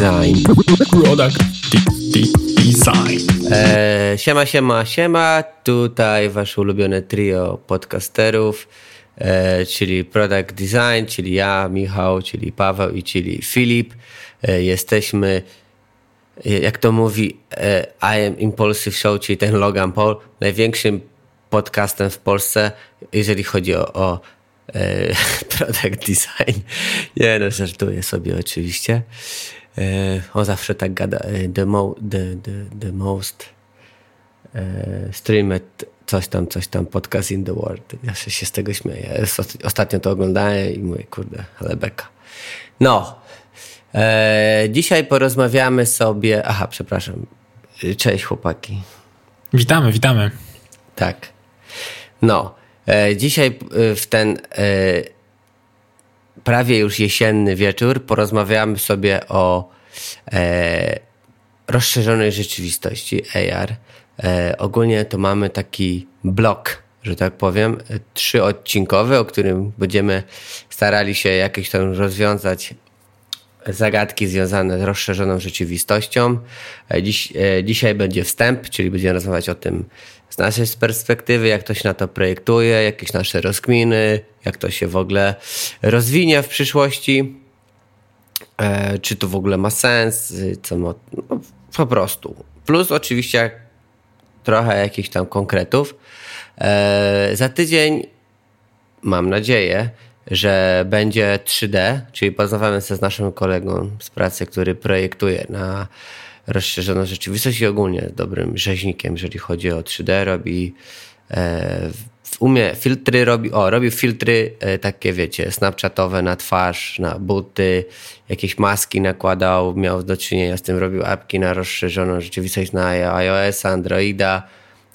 Design. Product Design. E, siema, siema, siema. Tutaj wasze ulubione trio podcasterów, e, czyli Product Design, czyli ja, Michał, czyli Paweł i czyli Filip. E, jesteśmy, e, jak to mówi e, I am Impulsive Show, czyli ten Logan Paul, największym podcastem w Polsce, jeżeli chodzi o, o e, product design. Nie no, żartuję sobie oczywiście. E, on zawsze tak gada. e, The, mo, the, the, the most e, streamed coś tam, coś tam, podcast in the world. Ja się, z tego śmieję. Ostatnio to oglądałem i mówię, kurde, ale beka. No. E, dzisiaj porozmawiamy sobie... Aha, przepraszam. Cześć chłopaki. Witamy, witamy. Tak. No, e, dzisiaj w ten e, prawie już jesienny wieczór porozmawiamy sobie o e, rozszerzonej rzeczywistości AR. E, ogólnie to mamy taki blok, że tak powiem, trzyodcinkowy, o którym będziemy starali się jakieś tam rozwiązać zagadki związane z rozszerzoną rzeczywistością. E, Dziś, e, dzisiaj będzie wstęp, czyli będziemy rozmawiać o tym z naszej perspektywy, jak to się na to projektuje, jakieś nasze rozkminy, jak to się w ogóle rozwinie w przyszłości, e, czy to w ogóle ma sens, y, co ma, no, po prostu. Plus oczywiście trochę jakichś tam konkretów. E, za tydzień mam nadzieję, że będzie 3D, czyli porozmawiamy sobie z naszym kolegą z pracy, który projektuje na rozszerzoną rzeczywistość i ogólnie dobrym rzeźnikiem, jeżeli chodzi o 3D, robi e, umie filtry, robi, o, robił filtry e, takie, wiecie, snapchatowe na twarz, na buty, jakieś maski nakładał, miał do czynienia z tym, robił apki na rozszerzoną rzeczywistość na iOS, Androida,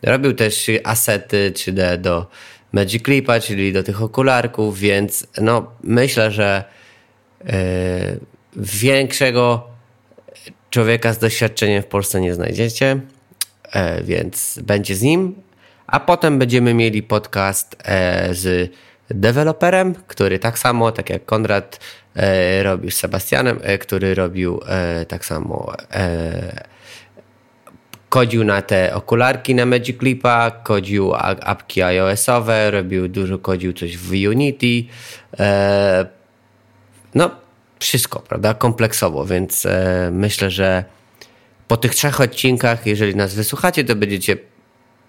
robił też asety 3D do Magic Clipa, czyli do tych okularków, więc no myślę, że e, większego człowieka z doświadczeniem w Polsce nie znajdziecie, e, więc będzie z nim. A potem będziemy mieli podcast e, z deweloperem, który tak samo, tak jak Konrad e, robił z Sebastianem, który robił tak samo kodził na te okularki na Magic Clipa, kodził apki iOS-owe, robił dużo, kodził coś w Unity. No, wszystko, prawda? Kompleksowo, więc e, myślę, że po tych trzech odcinkach, jeżeli nas wysłuchacie, to będziecie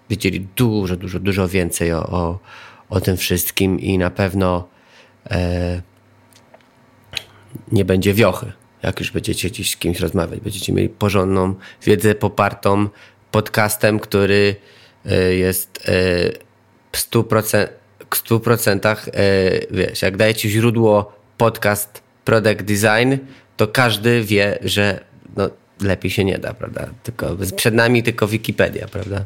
wiedzieli dużo, dużo, dużo więcej o, o, o tym wszystkim i na pewno e, nie będzie wiochy, jak już będziecie gdzieś z kimś rozmawiać. Będziecie mieli porządną wiedzę popartą podcastem, który e, jest e, w 100%, w 100% e, wiesz, jak dajecie źródło podcast Product Design, to każdy wie, że no, lepiej się nie da, prawda? Tylko przed nami tylko Wikipedia, prawda?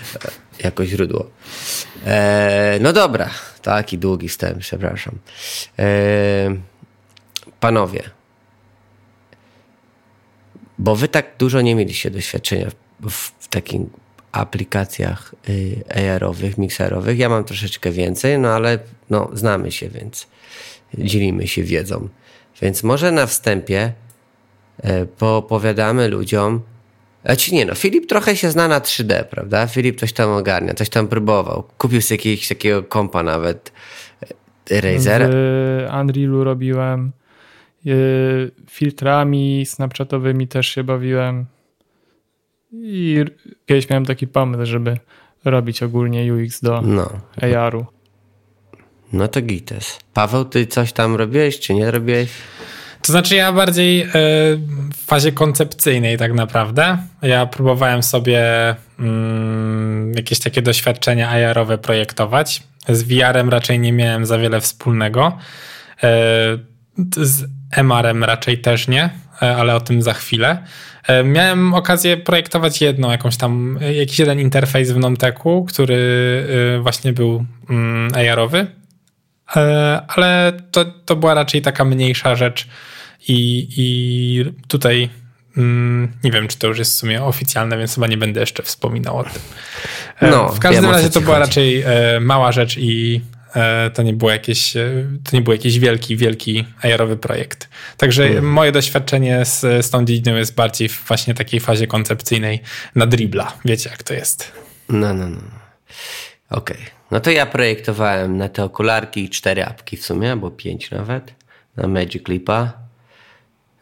Jako źródło. E, no dobra, taki długi wstęp, przepraszam. E, panowie, bo wy tak dużo nie mieliście doświadczenia w, w takich aplikacjach y, AR-owych, mikserowych. Ja mam troszeczkę więcej, no ale no, znamy się, więc dzielimy się wiedzą. Więc może na wstępie e, poopowiadamy ludziom, znaczy nie no, Filip trochę się zna na 3D, prawda? Filip coś tam ogarnia, coś tam próbował. Kupił sobie jakiegoś takiego kompa nawet, e, Razera. W Unrealu robiłem. y, Filtrami snapchatowymi też się bawiłem. I kiedyś miałem taki pomysł, żeby robić ogólnie UX do No, AR-u. No to gites. Paweł, ty coś tam robiłeś, czy nie robiłeś? To znaczy ja bardziej e, w fazie koncepcyjnej tak naprawdę. Ja próbowałem sobie mm, jakieś takie doświadczenia AR-owe projektować. Z VR-em raczej nie miałem za wiele wspólnego. E, z MR-em raczej też nie, e, ale o tym za chwilę. Miałem okazję projektować jedną, jakąś tam, jakiś jeden interfejs w Nomteku, który właśnie był mm, AR-owy. E, ale to, to była raczej taka mniejsza rzecz i, i tutaj mm, nie wiem, czy to już jest w sumie oficjalne, więc chyba nie będę jeszcze wspominał o tym. E, No, w każdym razie to była chodzi. raczej e, mała rzecz i to nie było jakieś, to nie był jakiś wielki, wielki AR-owy projekt. Także mm. moje doświadczenie z, z tą dziedziną jest bardziej w właśnie takiej fazie koncepcyjnej na dribla. Wiecie, jak to jest. No, no, no. Okej. Okay. No to ja projektowałem na te okularki cztery apki w sumie, albo pięć nawet, na Magic Leapa.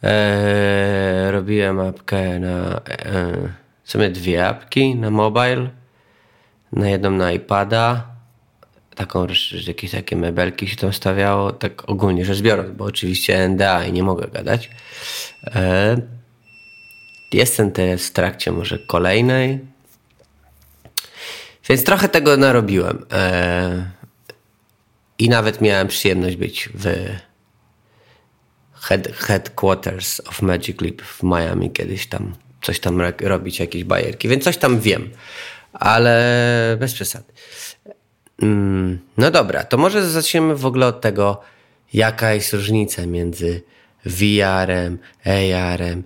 Eee, robiłem apkę na... Eee, w sumie dwie apki na mobile, na jedną na iPada, taką, jakieś takie mebelki się tam stawiało, tak ogólnie rzecz biorąc, bo oczywiście NDA i nie mogę gadać. Eee, jestem teraz w trakcie może kolejnej, więc trochę tego narobiłem. E, I nawet miałem przyjemność być w head, headquarters of Magic Leap w Miami kiedyś tam, coś tam robić, jakieś bajerki, więc coś tam wiem, ale bez przesady. Mm, no dobra, to może zaczniemy w ogóle od tego, jaka jest różnica między VR-em, AR-em,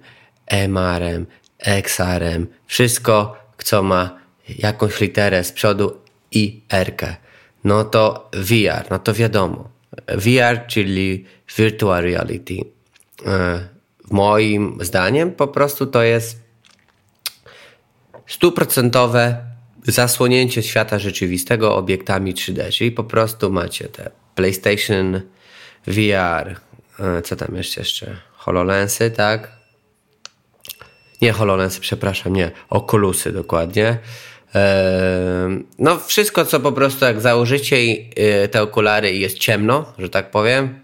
MR-em, XR-em, wszystko, co ma jakąś literę z przodu i R. No to VR, no to wiadomo. VR, czyli Virtual Reality. E, moim zdaniem po prostu to jest stuprocentowe zasłonięcie świata rzeczywistego obiektami 3D, czyli po prostu macie te PlayStation VR, e, co tam jeszcze jeszcze? HoloLensy, tak? Nie HoloLensy, przepraszam, nie, Oculusy dokładnie. No, wszystko, co po prostu jak założycie y, te okulary i jest ciemno, że tak powiem,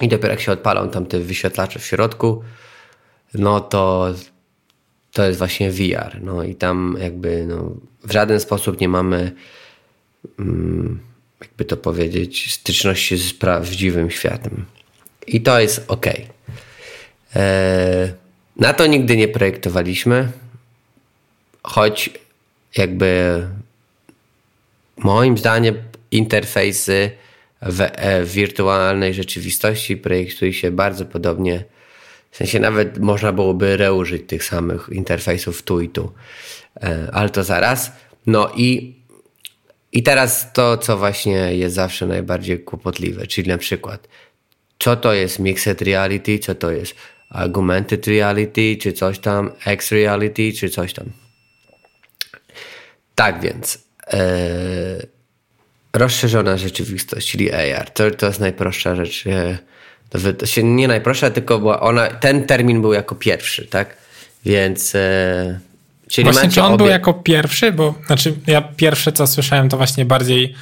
i dopiero jak się odpalą tam te wyświetlacze w środku, no to to jest właśnie VR. No i tam jakby no, w żaden sposób nie mamy, mm, jakby to powiedzieć, styczności z prawdziwym światem. I to jest ok. E, na to nigdy nie projektowaliśmy, choć jakby moim zdaniem interfejsy w, e, w wirtualnej rzeczywistości projektuje się bardzo podobnie. W sensie nawet można byłoby reużyć tych samych interfejsów tu i tu. E, ale to zaraz. No i, i teraz to, co właśnie jest zawsze najbardziej kłopotliwe, czyli na przykład co to jest mixed reality, co to jest augmented reality, czy coś tam, X reality, czy coś tam. Tak więc e, rozszerzona rzeczywistość, czyli AR, to, to jest najprostsza rzecz. E, to, to się nie najprostsza, tylko była ona, ten termin był jako pierwszy, tak? Więc e, czyli właśnie, czy on obie... był jako pierwszy? Bo znaczy ja pierwsze co słyszałem to właśnie bardziej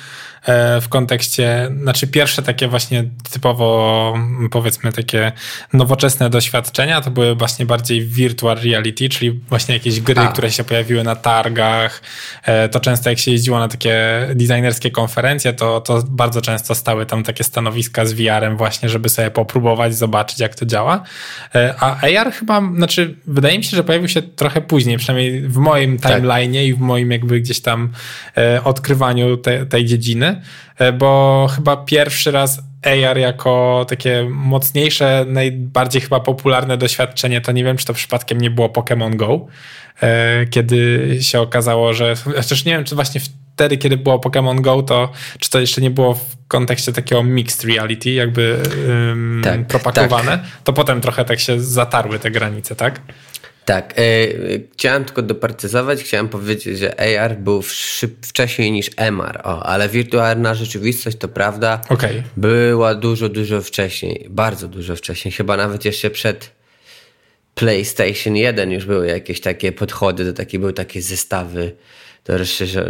w kontekście, znaczy pierwsze takie właśnie typowo powiedzmy takie nowoczesne doświadczenia to były właśnie bardziej virtual reality, czyli właśnie jakieś gry, A. które się pojawiły na targach. E, to często jak się jeździło na takie designerskie konferencje, to, to bardzo często stały tam takie stanowiska z VR-em właśnie, żeby sobie popróbować, zobaczyć jak to działa. E, a AR chyba, znaczy wydaje mi się, że pojawił się trochę później, przynajmniej w moim tak. timeline'ie tak. i w moim jakby gdzieś tam odkrywaniu te, tej dziedziny. E, bo chyba pierwszy raz AR jako takie mocniejsze, najbardziej chyba popularne doświadczenie, to nie wiem, czy to przypadkiem nie było Pokémon Go, e, kiedy się okazało, że, chociaż nie wiem, czy właśnie wtedy, kiedy było Pokémon Go, to czy to jeszcze nie było w kontekście takiego mixed reality, jakby um, tak, propagowane, tak. to potem trochę tak się zatarły te granice, tak? Tak, yy, chciałem tylko doprecyzować, chciałem powiedzieć, że AR był wcześniej niż MR, o, ale wirtualna rzeczywistość, to prawda, okay. była dużo, dużo wcześniej, bardzo dużo wcześniej, chyba nawet jeszcze przed PlayStation 1 już były jakieś takie podchody, do takie, były takie zestawy do,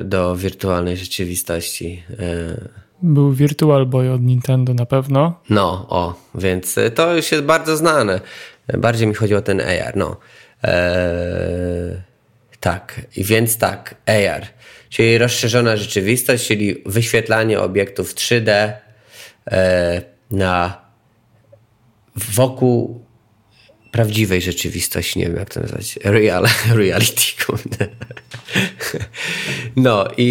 do wirtualnej rzeczywistości. Yy. Był Virtual Boy od Nintendo na pewno. No, o, więc to już jest bardzo znane. Bardziej mi chodzi o ten AR, no. Eee, tak, więc tak, AR, czyli rozszerzona rzeczywistość, czyli wyświetlanie obiektów 3D e, na wokół prawdziwej rzeczywistości, nie wiem jak to nazwać, real, reality. No i,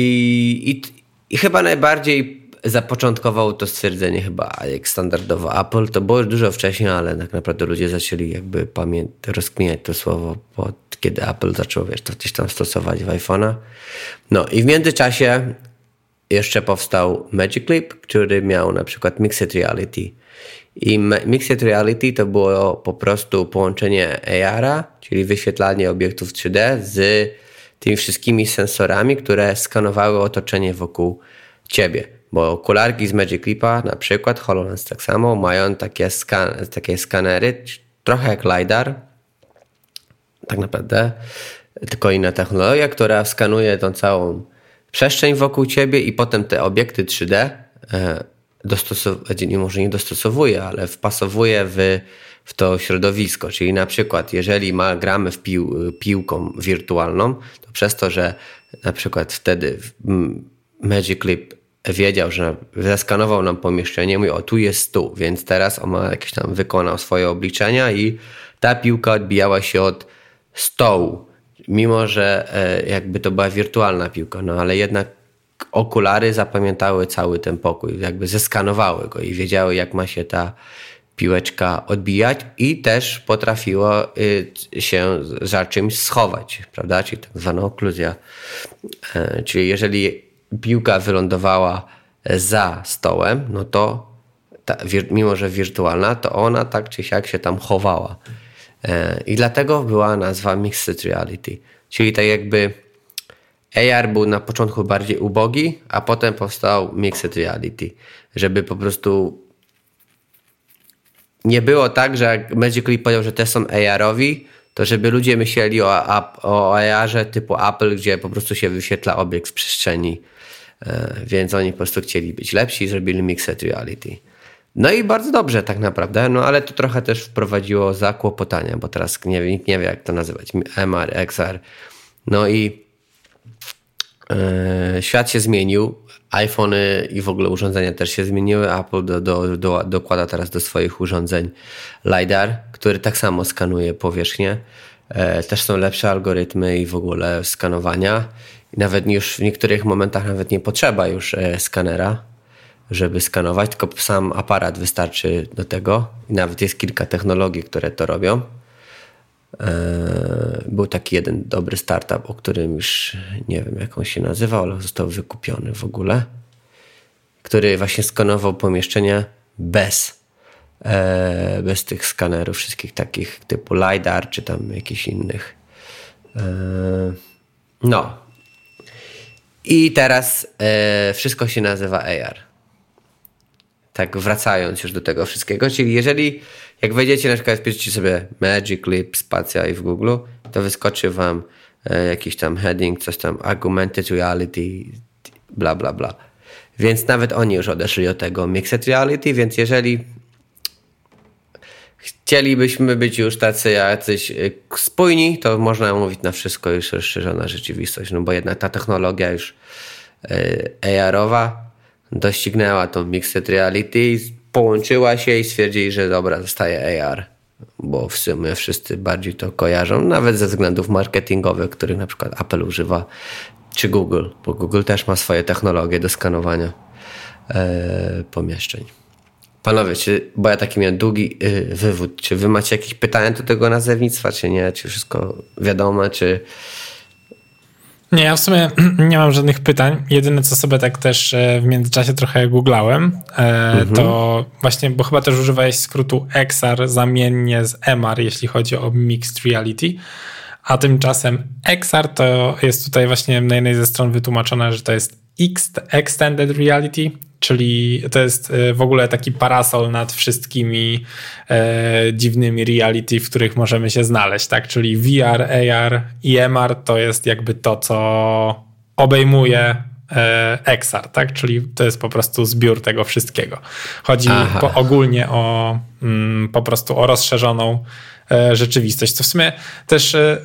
i, i chyba najbardziej zapoczątkował to stwierdzenie chyba jak standardowo Apple. To było już dużo wcześniej, ale tak naprawdę ludzie zaczęli jakby rozkminiać to słowo, pod, kiedy Apple zaczął wiesz, to gdzieś tam stosować w iPhone'a. No i w międzyczasie jeszcze powstał Magic Leap, który miał na przykład Mixed Reality. I Mixed Reality to było po prostu połączenie AR-a, czyli wyświetlanie obiektów 3D z tymi wszystkimi sensorami, które skanowały otoczenie wokół ciebie. Bo okularki z Magic Leapa, na przykład HoloLens tak samo, mają takie, skan takie skanery, trochę jak LiDAR, tak naprawdę, tylko inna technologia, która skanuje tą całą przestrzeń wokół ciebie i potem te obiekty 3D e, dostosowuje, nie może nie dostosowuje, ale wpasowuje w, w to środowisko. Czyli na przykład, jeżeli ma, gramy w pił, piłką wirtualną, to przez to, że na przykład wtedy Magic Leap wiedział, że zeskanował nam pomieszczenie, mówi, o tu jest tu, więc teraz on ma jakieś tam, wykonał swoje obliczenia i ta piłka odbijała się od stołu, mimo że e, jakby to była wirtualna piłka, no ale jednak okulary zapamiętały cały ten pokój, jakby zeskanowały go i wiedziały, jak ma się ta piłeczka odbijać i też potrafiło y, się za czymś schować, prawda? Czyli tak zwana okluzja. E, czyli jeżeli piłka wylądowała za stołem, no to ta, mimo, że wirtualna, to ona tak czy siak się tam chowała. E, I dlatego była nazwa Mixed Reality. Czyli tak jakby AR był na początku bardziej ubogi, a potem powstał Mixed Reality, żeby po prostu nie było tak, że jak Magic Leap powiedział, że te są AR-owi, to żeby ludzie myśleli o, o AR-ze typu Apple, gdzie po prostu się wyświetla obiekt w przestrzeni. E, więc oni po prostu chcieli być lepsi i zrobili Mixed Reality. No i bardzo dobrze tak naprawdę, no ale to trochę też wprowadziło zakłopotania, bo teraz nie, nikt nie wie jak to nazywać, MR, XR. No i e, świat się zmienił, iPhony i w ogóle urządzenia też się zmieniły. Apple do, do, do, dokłada teraz do swoich urządzeń LiDAR, który tak samo skanuje powierzchnię. E, też są lepsze algorytmy i w ogóle skanowania. I nawet już w niektórych momentach nawet nie potrzeba już e, skanera żeby skanować, tylko sam aparat wystarczy do tego. I nawet jest kilka technologii, które to robią. E, był taki jeden dobry startup, o którym już nie wiem, jak on się nazywał, ale został wykupiony w ogóle, który właśnie skanował pomieszczenia bez, e, bez tych skanerów, wszystkich takich typu LiDAR czy tam jakichś innych. No. I teraz wszystko się nazywa AR tak wracając już do tego wszystkiego, czyli jeżeli jak wejdziecie na przykład wpiszecie sobie Magic Leap Spacja i w Google, to wyskoczy wam e, jakiś tam heading, coś tam augmented reality, bla bla bla. Więc nawet oni już odeszli od tego mixed reality, więc jeżeli chcielibyśmy być już tacy jacyś e, spójni, to można mówić na wszystko już rozszerzona rzeczywistość, no bo jednak ta technologia już e, AR-owa doścignęła tą mixed reality, połączyła się i stwierdzili, że dobra, zostaje AR. Bo w sumie wszyscy bardziej to kojarzą, nawet ze względów marketingowych, których na przykład Apple używa, czy Google, bo Google też ma swoje technologie do skanowania e, pomieszczeń. Panowie, czy, bo ja taki miałem długi y, wywód, czy wy macie jakieś pytania do tego nazewnictwa, czy nie? Czy wszystko wiadomo, czy nie, ja w sumie nie mam żadnych pytań. Jedyne, co sobie tak też e, w międzyczasie trochę googlałem, e, mhm. to właśnie, bo chyba też używałeś skrótu XR zamiennie z MR, jeśli chodzi o Mixed Reality. A tymczasem XR to jest tutaj właśnie na jednej ze stron wytłumaczone, że to jest Extended Reality, czyli to jest e, w ogóle taki parasol nad wszystkimi e, dziwnymi reality, w których możemy się znaleźć, tak? Czyli VR, AR i MR to jest jakby to, co obejmuje e, XR, tak? Czyli to jest po prostu zbiór tego wszystkiego. Chodzi po, ogólnie o mm, po prostu o rozszerzoną rzeczywistość. Co w sumie też e,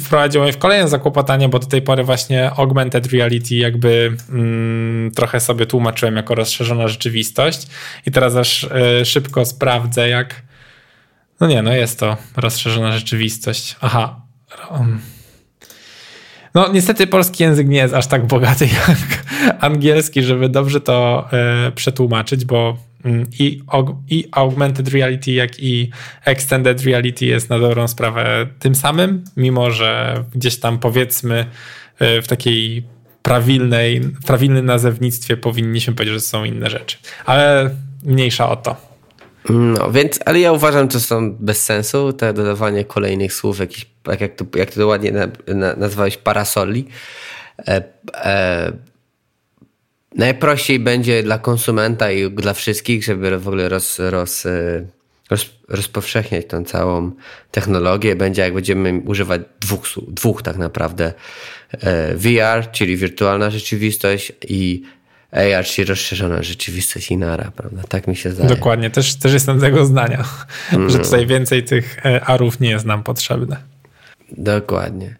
wprowadziło mnie w kolejne zakłopotanie, bo do tej pory właśnie augmented reality jakby mm, trochę sobie tłumaczyłem jako rozszerzona rzeczywistość i teraz aż e, szybko sprawdzę jak no nie, no jest to rozszerzona rzeczywistość. Aha. Um. No niestety polski język nie jest aż tak bogaty jak angielski, żeby dobrze to e, przetłumaczyć, bo i, i augmented reality, jak i extended reality jest na dobrą sprawę tym samym, mimo że gdzieś tam powiedzmy e, w takiej prawilnej, prawilnym nazewnictwie powinniśmy powiedzieć, że są inne rzeczy. Ale mniejsza o to. No, więc, ale ja uważam, że są bez sensu, to dodawanie kolejnych słów, jakiś, jak, jak, to, jak to ładnie na, na, nazwałeś, parasoli. E, e, najprościej będzie dla konsumenta i dla wszystkich, żeby w ogóle roz, roz, e, roz, rozpowszechniać tą całą technologię, będzie jak będziemy używać dwóch, dwóch tak naprawdę e, VR, czyli wirtualna rzeczywistość i AR, czyli rozszerzona rzeczywistość i nara, prawda? Tak mi się zdaje. Dokładnie, też, też jestem tego zdania, mm. że tutaj więcej tych e, arów nie jest nam potrzebne. Dokładnie.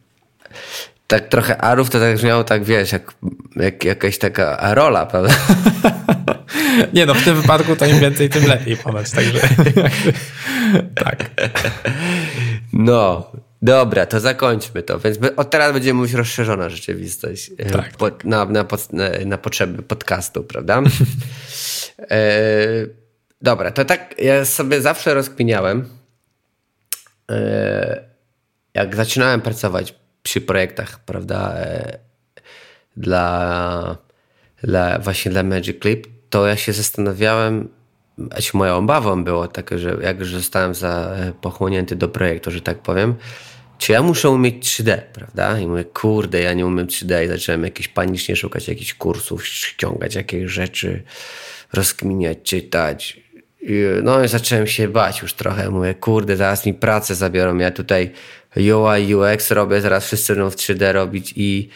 Tak trochę arów to tak brzmiało, tak wiesz, jak, jak jakaś taka arola, prawda? Nie no, w tym wypadku to im więcej, tym lepiej ponoć, także tak. No, Dobra, to zakończmy to. Więc od teraz będziemy mówić rozszerzona rzeczywistość e, tak. po, na, na, na, na, potrzeby podcastu, prawda? e, dobra, to tak ja sobie zawsze rozkminiałem, e, jak zaczynałem pracować przy projektach, prawda, e, dla, dla właśnie dla Magic Clip, to ja się zastanawiałem, moją obawą było takie, że jak już zostałem za, e, pochłonięty do projektu, że tak powiem, czy ja muszę umieć 3D, prawda? I mówię, kurde, ja nie umiem 3D i zacząłem jakieś panicznie szukać jakichś kursów, ściągać jakieś rzeczy, rozkminiać, czytać. I, no i zacząłem się bać już trochę. Mówię, kurde, zaraz mi pracę zabiorą. Ja tutaj UI, UX robię, zaraz wszyscy będą w 3D robić i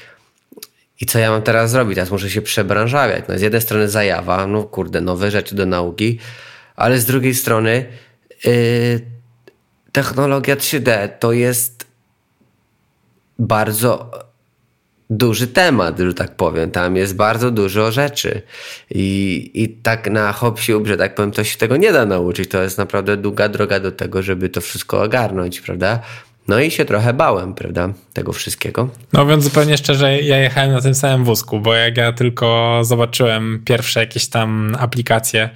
i co ja mam teraz zrobić? Teraz muszę się przebranżawiać. No z jednej strony zajawa, no kurde, nowe rzeczy do nauki, ale z drugiej strony yy, technologia 3D to jest bardzo duży temat, że tak powiem. Tam jest bardzo dużo rzeczy. I, i tak na hop że tak powiem, to się tego nie da nauczyć. To jest naprawdę długa droga do tego, żeby to wszystko ogarnąć, prawda? No i się trochę bałem, prawda, tego wszystkiego. No więc zupełnie szczerze, ja jechałem na tym samym wózku, bo jak ja tylko zobaczyłem pierwsze jakieś tam aplikacje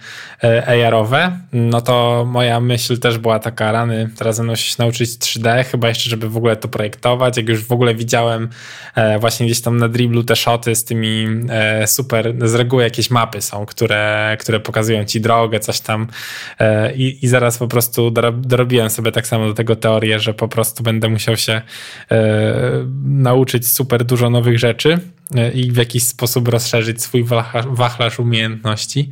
e, AR-owe, no to moja myśl też była taka, rany, teraz będę się nauczyć 3D, chyba jeszcze, żeby w ogóle to projektować. Jak już w ogóle widziałem e, właśnie gdzieś tam na driblu te shoty z tymi e, super, z reguły jakieś mapy są, które, które pokazują ci drogę, coś tam i, i zaraz po prostu dorobiłem sobie tak samo do tego teorię, że po prostu prostu będę musiał się e, nauczyć super dużo nowych rzeczy e, i w jakiś sposób rozszerzyć swój wachlarz umiejętności.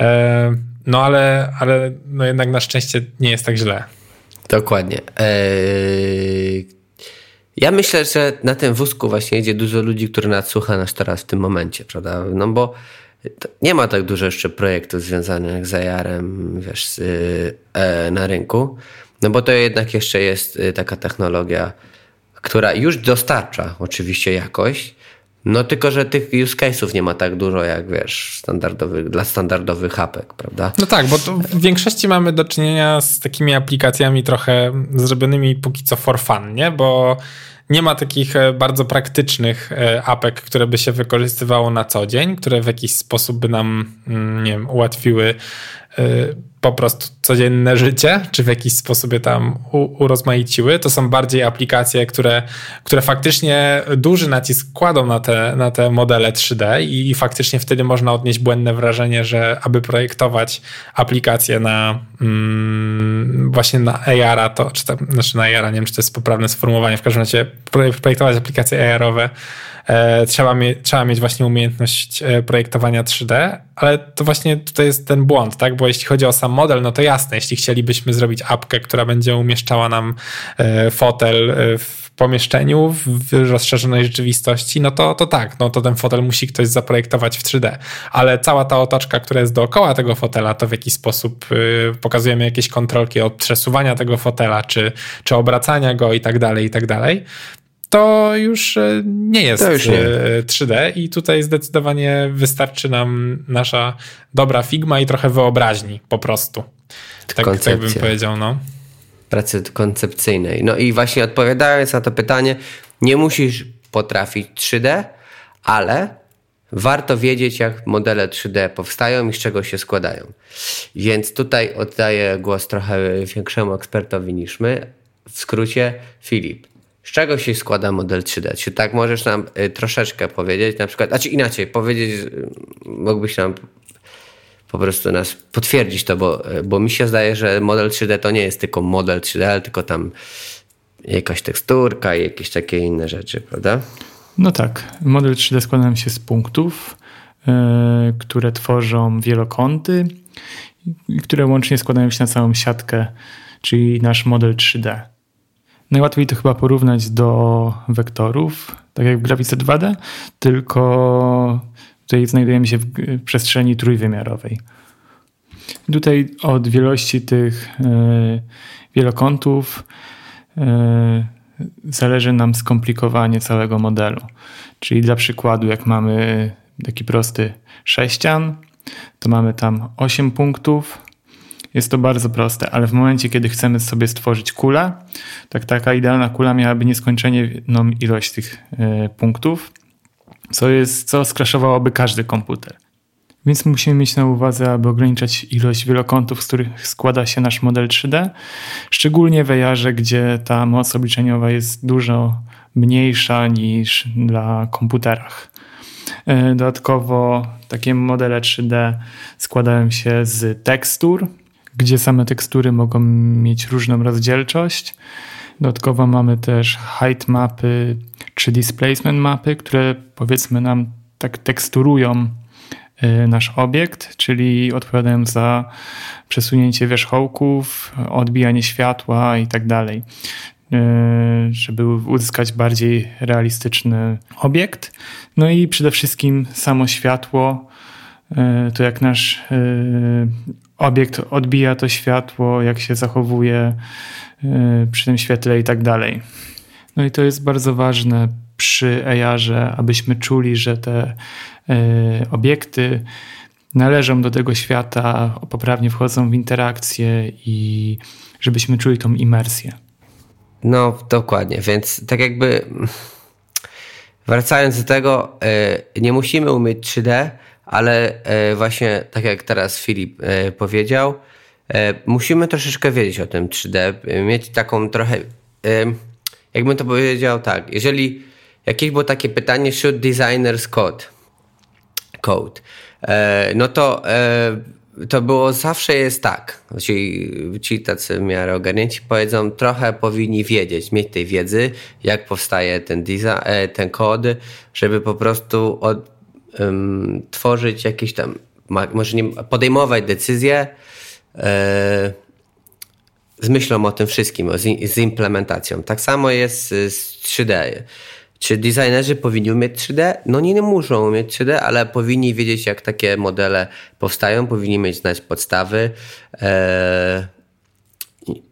E, no ale, ale no jednak na szczęście nie jest tak źle. Dokładnie. Ja myślę, że na tym wózku właśnie jedzie dużo ludzi, który nadsłucha nas teraz w tym momencie, prawda? No bo nie ma tak dużo jeszcze projektów związanych z AR-em, wiesz, na rynku. No bo to jednak jeszcze jest y, taka technologia, która już dostarcza oczywiście jakość, no tylko, że tych use case'ów nie ma tak dużo jak wiesz, standardowych, dla standardowych hapek, prawda? No tak, bo w większości mamy do czynienia z takimi aplikacjami trochę zrobionymi póki co for fun, nie? Bo nie ma takich e, bardzo praktycznych e, apek, które by się wykorzystywało na co dzień, które w jakiś sposób by nam, mm, nie wiem, ułatwiły po prostu codzienne życie, czy w jakiś sposób je tam urozmaiciły. To są bardziej aplikacje, które, które faktycznie duży nacisk kładą na te, na te modele 3D i, i faktycznie wtedy można odnieść błędne wrażenie, że aby projektować aplikację na mm, właśnie na AR-a, to, czy to, znaczy na AR-a, nie wiem, czy to jest poprawne sformułowanie, w każdym razie projektować aplikacje AR-owe trzeba, mie trzeba mieć właśnie umiejętność e, projektowania 3D, ale to właśnie tutaj jest ten błąd, tak? Bo jeśli chodzi o sam model, no to jasne, jeśli chcielibyśmy zrobić apkę, która będzie umieszczała nam e, fotel w pomieszczeniu w rozszerzonej rzeczywistości, no to, to tak, no to ten fotel musi ktoś zaprojektować w 3D. Ale cała ta otoczka, która jest dookoła tego fotela, to w jakiś sposób pokazujemy jakieś kontrolki od przesuwania tego fotela, czy, czy obracania go i tak dalej, i tak dalej to już e, nie jest już nie. 3D e, i tutaj zdecydowanie wystarczy nam nasza dobra Figma i trochę wyobraźni po prostu. Tak, tak bym powiedział, no. Pracy koncepcyjnej. No i właśnie odpowiadając na to pytanie, nie musisz potrafić 3D, ale warto wiedzieć, jak modele 3D powstają i z czego się składają. Więc tutaj oddaję głos trochę większemu ekspertowi niż my. W skrócie, Filip z czego się składa model 3D? Czy tak możesz nam y, troszeczkę powiedzieć, na przykład, znaczy inaczej, powiedzieć, y, mógłbyś nam po prostu nas potwierdzić to, bo, y, bo mi się zdaje, że model 3D to nie jest tylko model 3D, ale tylko tam jakaś teksturka i jakieś takie inne rzeczy, prawda? No tak. Model 3D składa się z punktów, yy, które tworzą wielokąty, które łącznie składają się na całą siatkę, czyli nasz model 3D. Najłatwiej to chyba porównać do wektorów, tak jak w grafice 2D, tylko tutaj znajdujemy się w przestrzeni trójwymiarowej. Tutaj od wielości tych yy, wielokątów yy, zależy nam skomplikowanie całego modelu. Czyli dla przykładu, jak mamy taki prosty sześcian, to mamy tam 8 punktów. Jest to bardzo proste, ale w momencie, kiedy chcemy sobie stworzyć kulę, tak taka idealna kula miałaby nieskończoną ilość tych y, punktów, co, jest, co skraszowałoby każdy komputer. Więc musimy mieć na uwadze, aby ograniczać ilość wielokątów, z których składa się nasz model 3D, szczególnie w AR, gdzie ta moc obliczeniowa jest dużo mniejsza niż na komputerach. E, dodatkowo takie modele 3D składają się z tekstur, gdzie same tekstury mogą mieć różną rozdzielczość. Dodatkowo mamy też height mapy czy displacement mapy, które powiedzmy nam tak teksturują Y, nasz obiekt, czyli odpowiadają za przesunięcie wierzchołków, odbijanie światła i tak dalej, y, żeby uzyskać bardziej realistyczny obiekt. No i przede wszystkim samo światło, y, to jak nasz obiekt odbija to światło, jak się zachowuje przy tym świetle i tak dalej. No i to jest bardzo ważne przy AR-ze, abyśmy czuli, że te E, obiekty należą do tego świata, poprawnie wchodzą w interakcje i żebyśmy czuli tą imersję. No, dokładnie, więc tak jakby wracając do tego, e, nie musimy umieć 3D, ale e, właśnie tak jak teraz Filip powiedział, musimy troszeczkę wiedzieć o tym 3D, mieć taką trochę, jakbym to powiedział tak, jeżeli jakieś było takie pytanie, should designers code? code. E, no to e, to było zawsze jest tak. Ci, ci tacy miarę ogarnięci powiedzą, trochę powinni wiedzieć, mieć tej wiedzy, jak powstaje ten, design, e, ten kod, żeby po prostu od, um, tworzyć jakieś tam, może nie, podejmować decyzje z myślą o tym wszystkim, z, z implementacją. Tak samo jest z 3D. Czy designerzy powinni umieć 3D? No nie, nie muszą umieć 3D, ale powinni wiedzieć, jak takie modele powstają, powinni mieć znać podstawy. Eee,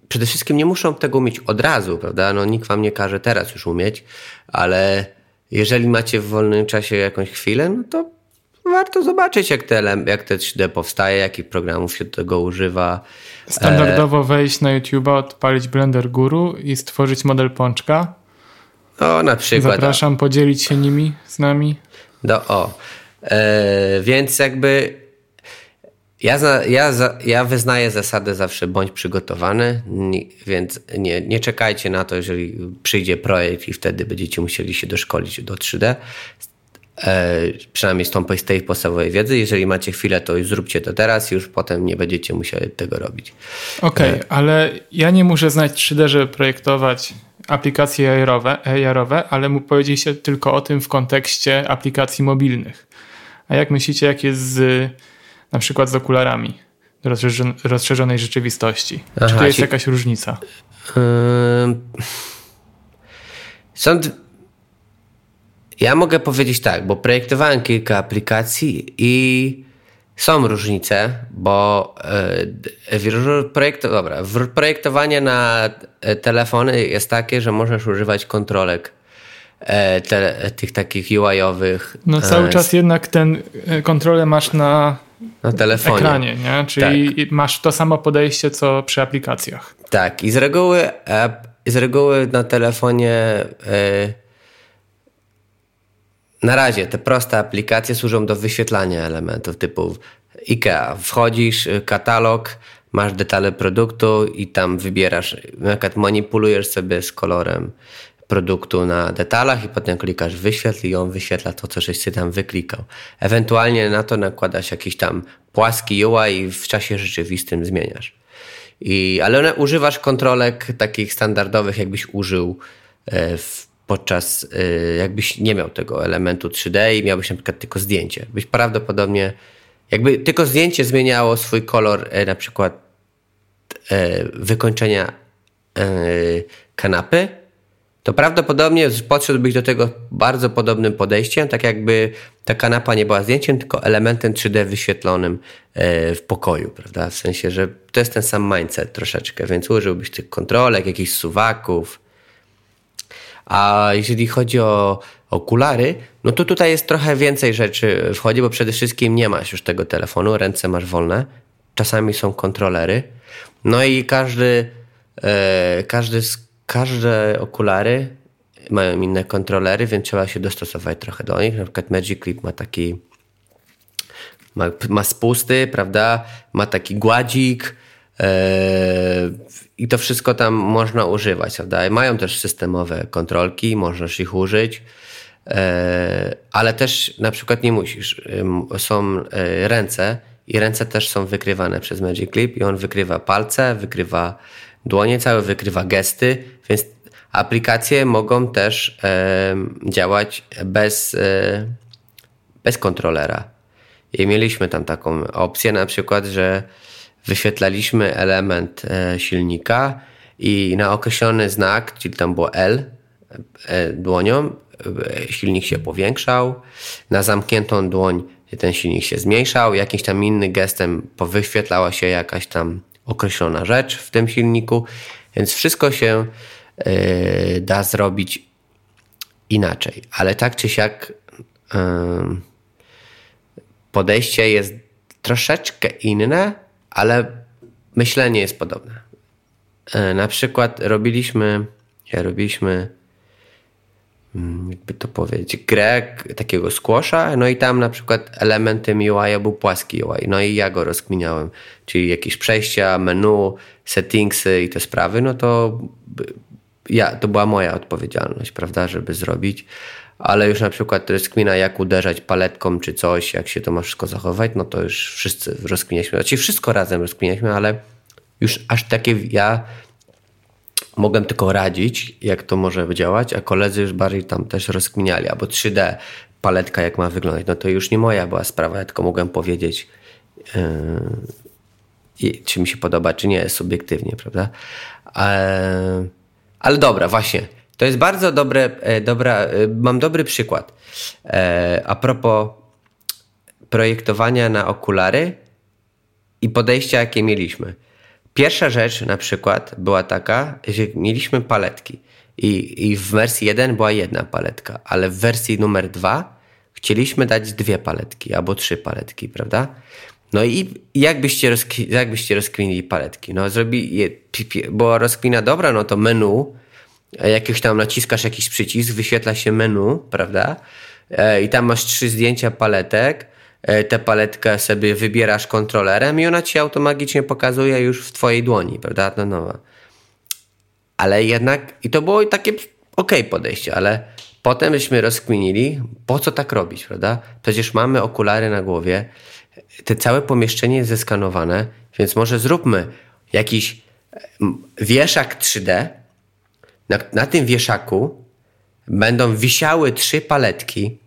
przede wszystkim nie muszą tego umieć od razu, prawda? No nikt wam nie każe teraz już umieć, ale jeżeli macie w wolnym czasie jakąś chwilę, no to warto zobaczyć, jak te, jak te 3D powstaje, jakich programów się do tego używa. Standardowo wejść na YouTube, odpalić Blender Guru i stworzyć model pączka o, na przykład. Zapraszam podzielić się nimi z nami. No, o. E, więc jakby ja, za, ja, za, ja wyznaję zasadę zawsze bądź przygotowany, więc nie, nie czekajcie na to, jeżeli przyjdzie projekt i wtedy będziecie musieli się doszkolić do 3D. E, przynajmniej z, tą, z tej podstawowej wiedzy. Jeżeli macie chwilę, to już zróbcie to teraz, już potem nie będziecie musieli tego robić. Okej, okay, e, ale ja nie muszę znać 3D, żeby projektować aplikacje AR-owe, AR-owe, ale mu powiedzieliście tylko o tym w kontekście aplikacji mobilnych. A jak myślicie, jak jest z, na przykład z okularami do rozszerzonej rzeczywistości? Aha, Czy tu jest ci... jakaś różnica? Yy... Są... Ja mogę powiedzieć tak, bo projektowałem kilka aplikacji i są różnice, bo e, projekt, dobra, projektowanie na e, telefony jest takie, że możesz używać kontrolek e, te, tych takich UI-owych. No cały czas jednak ten kontrolę masz na, na telefonie. ekranie, nie? czyli tak. masz to samo podejście co przy aplikacjach. Tak i z reguły, z reguły na telefonie na razie te proste aplikacje służą do wyświetlania elementów typu IKEA. Wchodzisz, y, katalog, masz detale produktu i tam wybierasz, na przykład manipulujesz sobie z kolorem produktu na detalach i potem klikasz wyświetl i on wyświetla to, co żeś tam wyklikał. Ewentualnie na to nakładasz jakiś tam płaski UI i w czasie rzeczywistym zmieniasz. I, ale one, używasz kontrolek takich standardowych, jakbyś użył e, w, podczas, e, jakbyś nie miał tego elementu 3D i miałbyś na przykład tylko zdjęcie. Byś prawdopodobnie, jakby tylko zdjęcie zmieniało swój kolor, e, na przykład wykończenia kanapy, to prawdopodobnie podszedłbyś do tego bardzo podobnym podejściem, tak jakby ta kanapa nie była zdjęciem, tylko elementem 3D wyświetlonym e, w pokoju, prawda? W sensie, że to jest ten sam mindset troszeczkę, więc użyłbyś tych kontrolek, jakichś suwaków. A jeżeli chodzi o okulary, no to tutaj jest trochę więcej rzeczy wchodzi, bo przede wszystkim nie masz już tego telefonu, ręce masz wolne, czasami są kontrolery, no i każdy, e, każdy z każde okulary mają inne kontrolery, więc trzeba się dostosować trochę do nich. Na przykład Magic Clip ma taki ma, ma spusty, prawda? Ma taki gładzik yy, i to wszystko tam można używać, prawda? Mają też systemowe kontrolki, możesz ich użyć, yy, ale też na przykład nie musisz. Są ręce i ręce też są wykrywane przez Magic Clip i on wykrywa palce, wykrywa dłonie całe, wykrywa gesty, więc aplikacje mogą też e, działać bez, e, bez kontrolera. I mieliśmy tam taką opcję na przykład, że wyświetlaliśmy element e, silnika i na określony znak, czyli tam było L e, dłonią, e, silnik się powiększał, na zamkniętą dłoń ten silnik się zmniejszał, jakimś tam innym gestem wyświetlała się jakaś tam określona rzecz w tym silniku, więc wszystko się yy, da zrobić inaczej. Ale tak czy siak yy, podejście jest troszeczkę inne, ale myślenie jest podobne. Yy, na przykład robiliśmy, robiliśmy jakby to powiedzieć, grę takiego squasha, no i tam na przykład elementem UI był płaski UI, no i ja go rozkminiałem, czyli jakieś przejścia, menu, settingsy i te sprawy, no to ja, to była moja odpowiedzialność, prawda, żeby zrobić, ale już na przykład rozkmina jak uderzać paletką czy coś, jak się to ma wszystko zachować, no to już wszyscy rozkminialiśmy, znaczy wszystko razem rozkminialiśmy, ale już aż takie ja mogłem tylko radzić, jak to może działać, a koledzy już bardziej tam też rozkminiali, albo 3D, paletka jak ma wyglądać. No to już nie moja była sprawa, ja tylko mogłem powiedzieć, yy, czy mi się podoba, czy nie, subiektywnie, prawda? E, ale dobra, właśnie. To jest bardzo dobre, e, dobra, e, mam dobry przykład. A propos projektowania na okulary i podejścia, jakie mieliśmy. Pierwsza rzecz na przykład była taka, że mieliśmy paletki i, i w wersji 1 była jedna paletka, ale w wersji numer 2 chcieliśmy dać dwie paletki albo trzy paletki, prawda? No i jak byście, rozkwi- jak byście rozkwinili paletki? No zrobi, je, była rozkwina dobra, no to menu, jakieś tam naciskasz jakiś przycisk, wyświetla się menu, prawda? E, I tam masz trzy zdjęcia paletek, E, tę paletkę sobie wybierasz kontrolerem i ona ci automatycznie pokazuje już w twojej dłoni, prawda? No, no. Ale jednak, i to było takie ok podejście, ale potem żeśmy rozkminili, po co tak robić, prawda? Przecież mamy okulary na głowie, te całe pomieszczenie jest zeskanowane, więc może zróbmy jakiś wieszak 3D. Na, na tym wieszaku będą wisiały trzy paletki,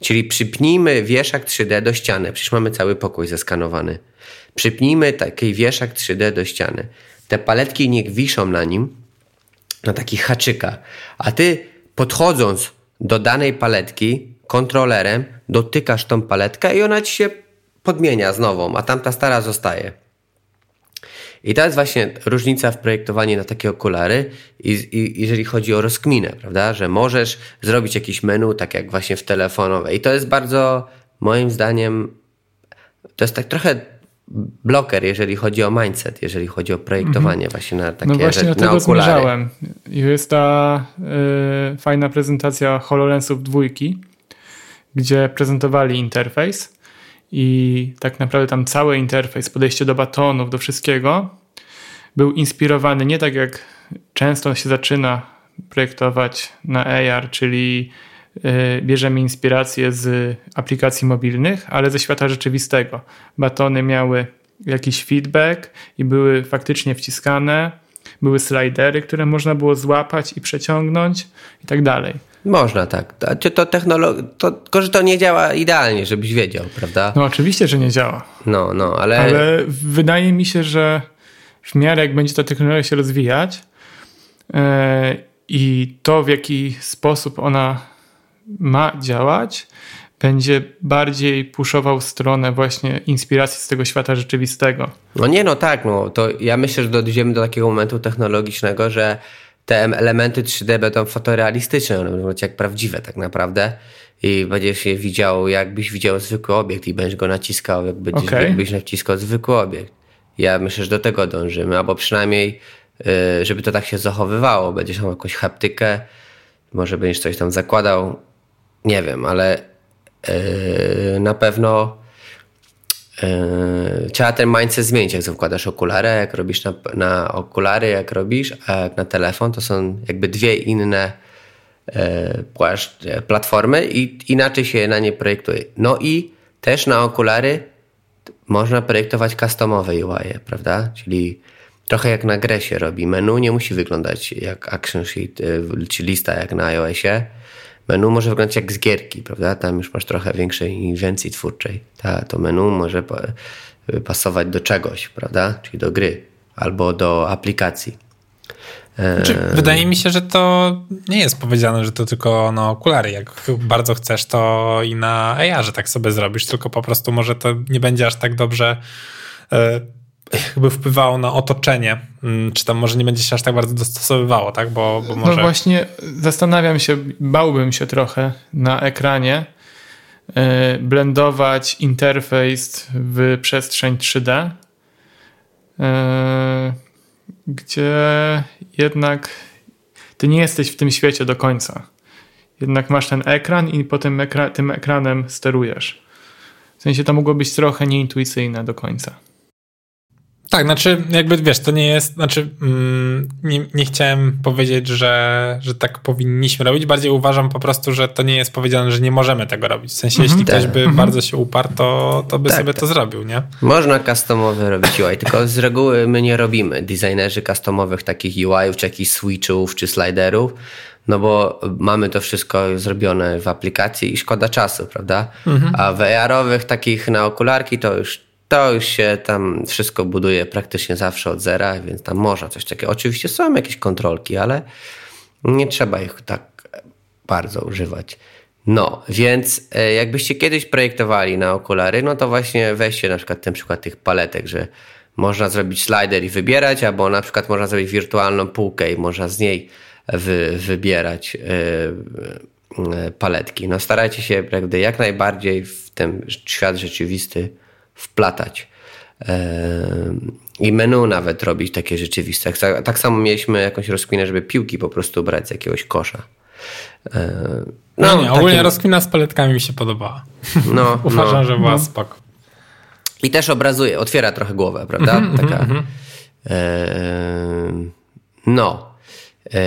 Czyli przypnijmy wieszak 3D do ściany. Przecież mamy cały pokój zeskanowany. Przypnijmy taki wieszak 3D do ściany. Te paletki niech wiszą na nim, na takich haczykach. A ty podchodząc do danej paletki kontrolerem, dotykasz tą paletkę i ona ci się podmienia z nową, a tamta stara zostaje. I to jest właśnie różnica w projektowaniu na takie okulary, i, i, jeżeli chodzi o rozkminę, prawda? Że możesz zrobić jakieś menu, tak jak właśnie w telefonowe. I to jest bardzo, moim zdaniem, to jest tak trochę bloker, jeżeli chodzi o mindset, jeżeli chodzi o projektowanie mm -hmm. właśnie na takie No właśnie że, do tego zmierzałem. Jest ta y, fajna prezentacja HoloLensów dwójki, gdzie prezentowali interfejs i tak naprawdę tam cały interfejs, podejście do batonów, do wszystkiego był inspirowany nie tak jak często się zaczyna projektować na AR, czyli y, bierzemy inspirację z aplikacji mobilnych, ale ze świata rzeczywistego. Batony miały jakiś feedback i były faktycznie wciskane, były slidery, które można było złapać i przeciągnąć i tak dalej. Można tak. To, to technologia, to, tylko że to nie działa idealnie, żebyś wiedział, prawda? No oczywiście, że nie działa. No, no, ale... Ale wydaje mi się, że w miarę jak będzie ta technologia się rozwijać yy, i to w jaki sposób ona ma działać, będzie bardziej puszował stronę właśnie inspiracji z tego świata rzeczywistego. No nie, no tak, no to ja myślę, że dojdziemy do takiego momentu technologicznego, że te elementy 3D będą fotorealistyczne, one będą jak prawdziwe tak naprawdę i będziesz je widział, jakbyś widział zwykły obiekt i będziesz go naciskał, jakby, okay. jakbyś naciskał zwykły obiekt. Ja myślę, że do tego dążymy, albo przynajmniej, y, żeby to tak się zachowywało. Będziesz miał jakąś haptykę, może będziesz coś tam zakładał, nie wiem, ale y, na pewno Yy, trzeba ten mindset zmienić, jak zakładasz okulary, jak robisz na, na, okulary, jak robisz, a jak na telefon, to są jakby dwie inne yy, platformy i inaczej się na nie projektuje. No i też na okulary można projektować customowe UI, prawda? Czyli trochę jak na grę się robi. Menu nie musi wyglądać jak action sheet, yy, czy lista jak na iOSie, menu może wyglądać jak z gierki, prawda? Tam już masz trochę większej inwencji twórczej. Ta, to menu może pasować do czegoś, prawda? Czyli do gry albo do aplikacji. Znaczy, wydaje mi się, że to nie jest powiedziane, że to tylko na okulary. Jak bardzo chcesz, to i na AR, że tak sobie zrobisz, tylko po prostu może to nie będzie aż tak dobrze e, jakby wpływało na otoczenie, mm, czy tam może nie będzie się aż tak bardzo dostosowywało, tak? Bo, bo może... No właśnie zastanawiam się, bałbym się trochę na ekranie yy, blendować interfejs w przestrzeń 3D, yy, e, gdzie jednak ty nie jesteś w tym świecie do końca. Jednak masz ten ekran i potem ekra tym ekranem sterujesz. W sensie to mogło być trochę nieintuicyjne do końca. Tak, znaczy jakby wiesz, to nie jest, znaczy mm, nie, nie chciałem powiedzieć, że, że tak powinniśmy robić, bardziej uważam po prostu, że to nie jest powiedziane, że nie możemy tego robić. W sensie, jeśli mhm. ktoś tak. by mhm. bardzo się uparł, to, to by tak, sobie tak. to zrobił, nie? Można customowy robić UI, tylko z reguły my nie robimy designerzy customowych takich UI-ów, czy jakichś switchów, czy sliderów, no bo mamy to wszystko zrobione w aplikacji i szkoda czasu, prawda? Mhm. A w AR-owych takich na okularki to już to już się tam wszystko buduje praktycznie zawsze od zera, więc tam można coś takiego. Oczywiście są jakieś kontrolki, ale nie trzeba ich tak bardzo używać. No, więc e, jakbyście kiedyś projektowali na okulary, no to właśnie weźcie na przykład ten przykład tych paletek, że można zrobić slider i wybierać, albo na przykład można zrobić wirtualną półkę i można z niej wy, wybierać yy, paletki. No starajcie się jak najbardziej w ten świat rzeczywisty wplatać. I menu nawet robić takie rzeczywiste. Tak, tak samo mieliśmy jakąś rozkminę, żeby piłki po prostu brać z jakiegoś kosza. No, no nie, ogólnie takie... rozkmina z paletkami mi się podobała. No, Uważam, no. że była no. spoko. I też obrazuje, otwiera trochę głowę, prawda? Mm -hmm, Taka. Mm -hmm. e, no. E,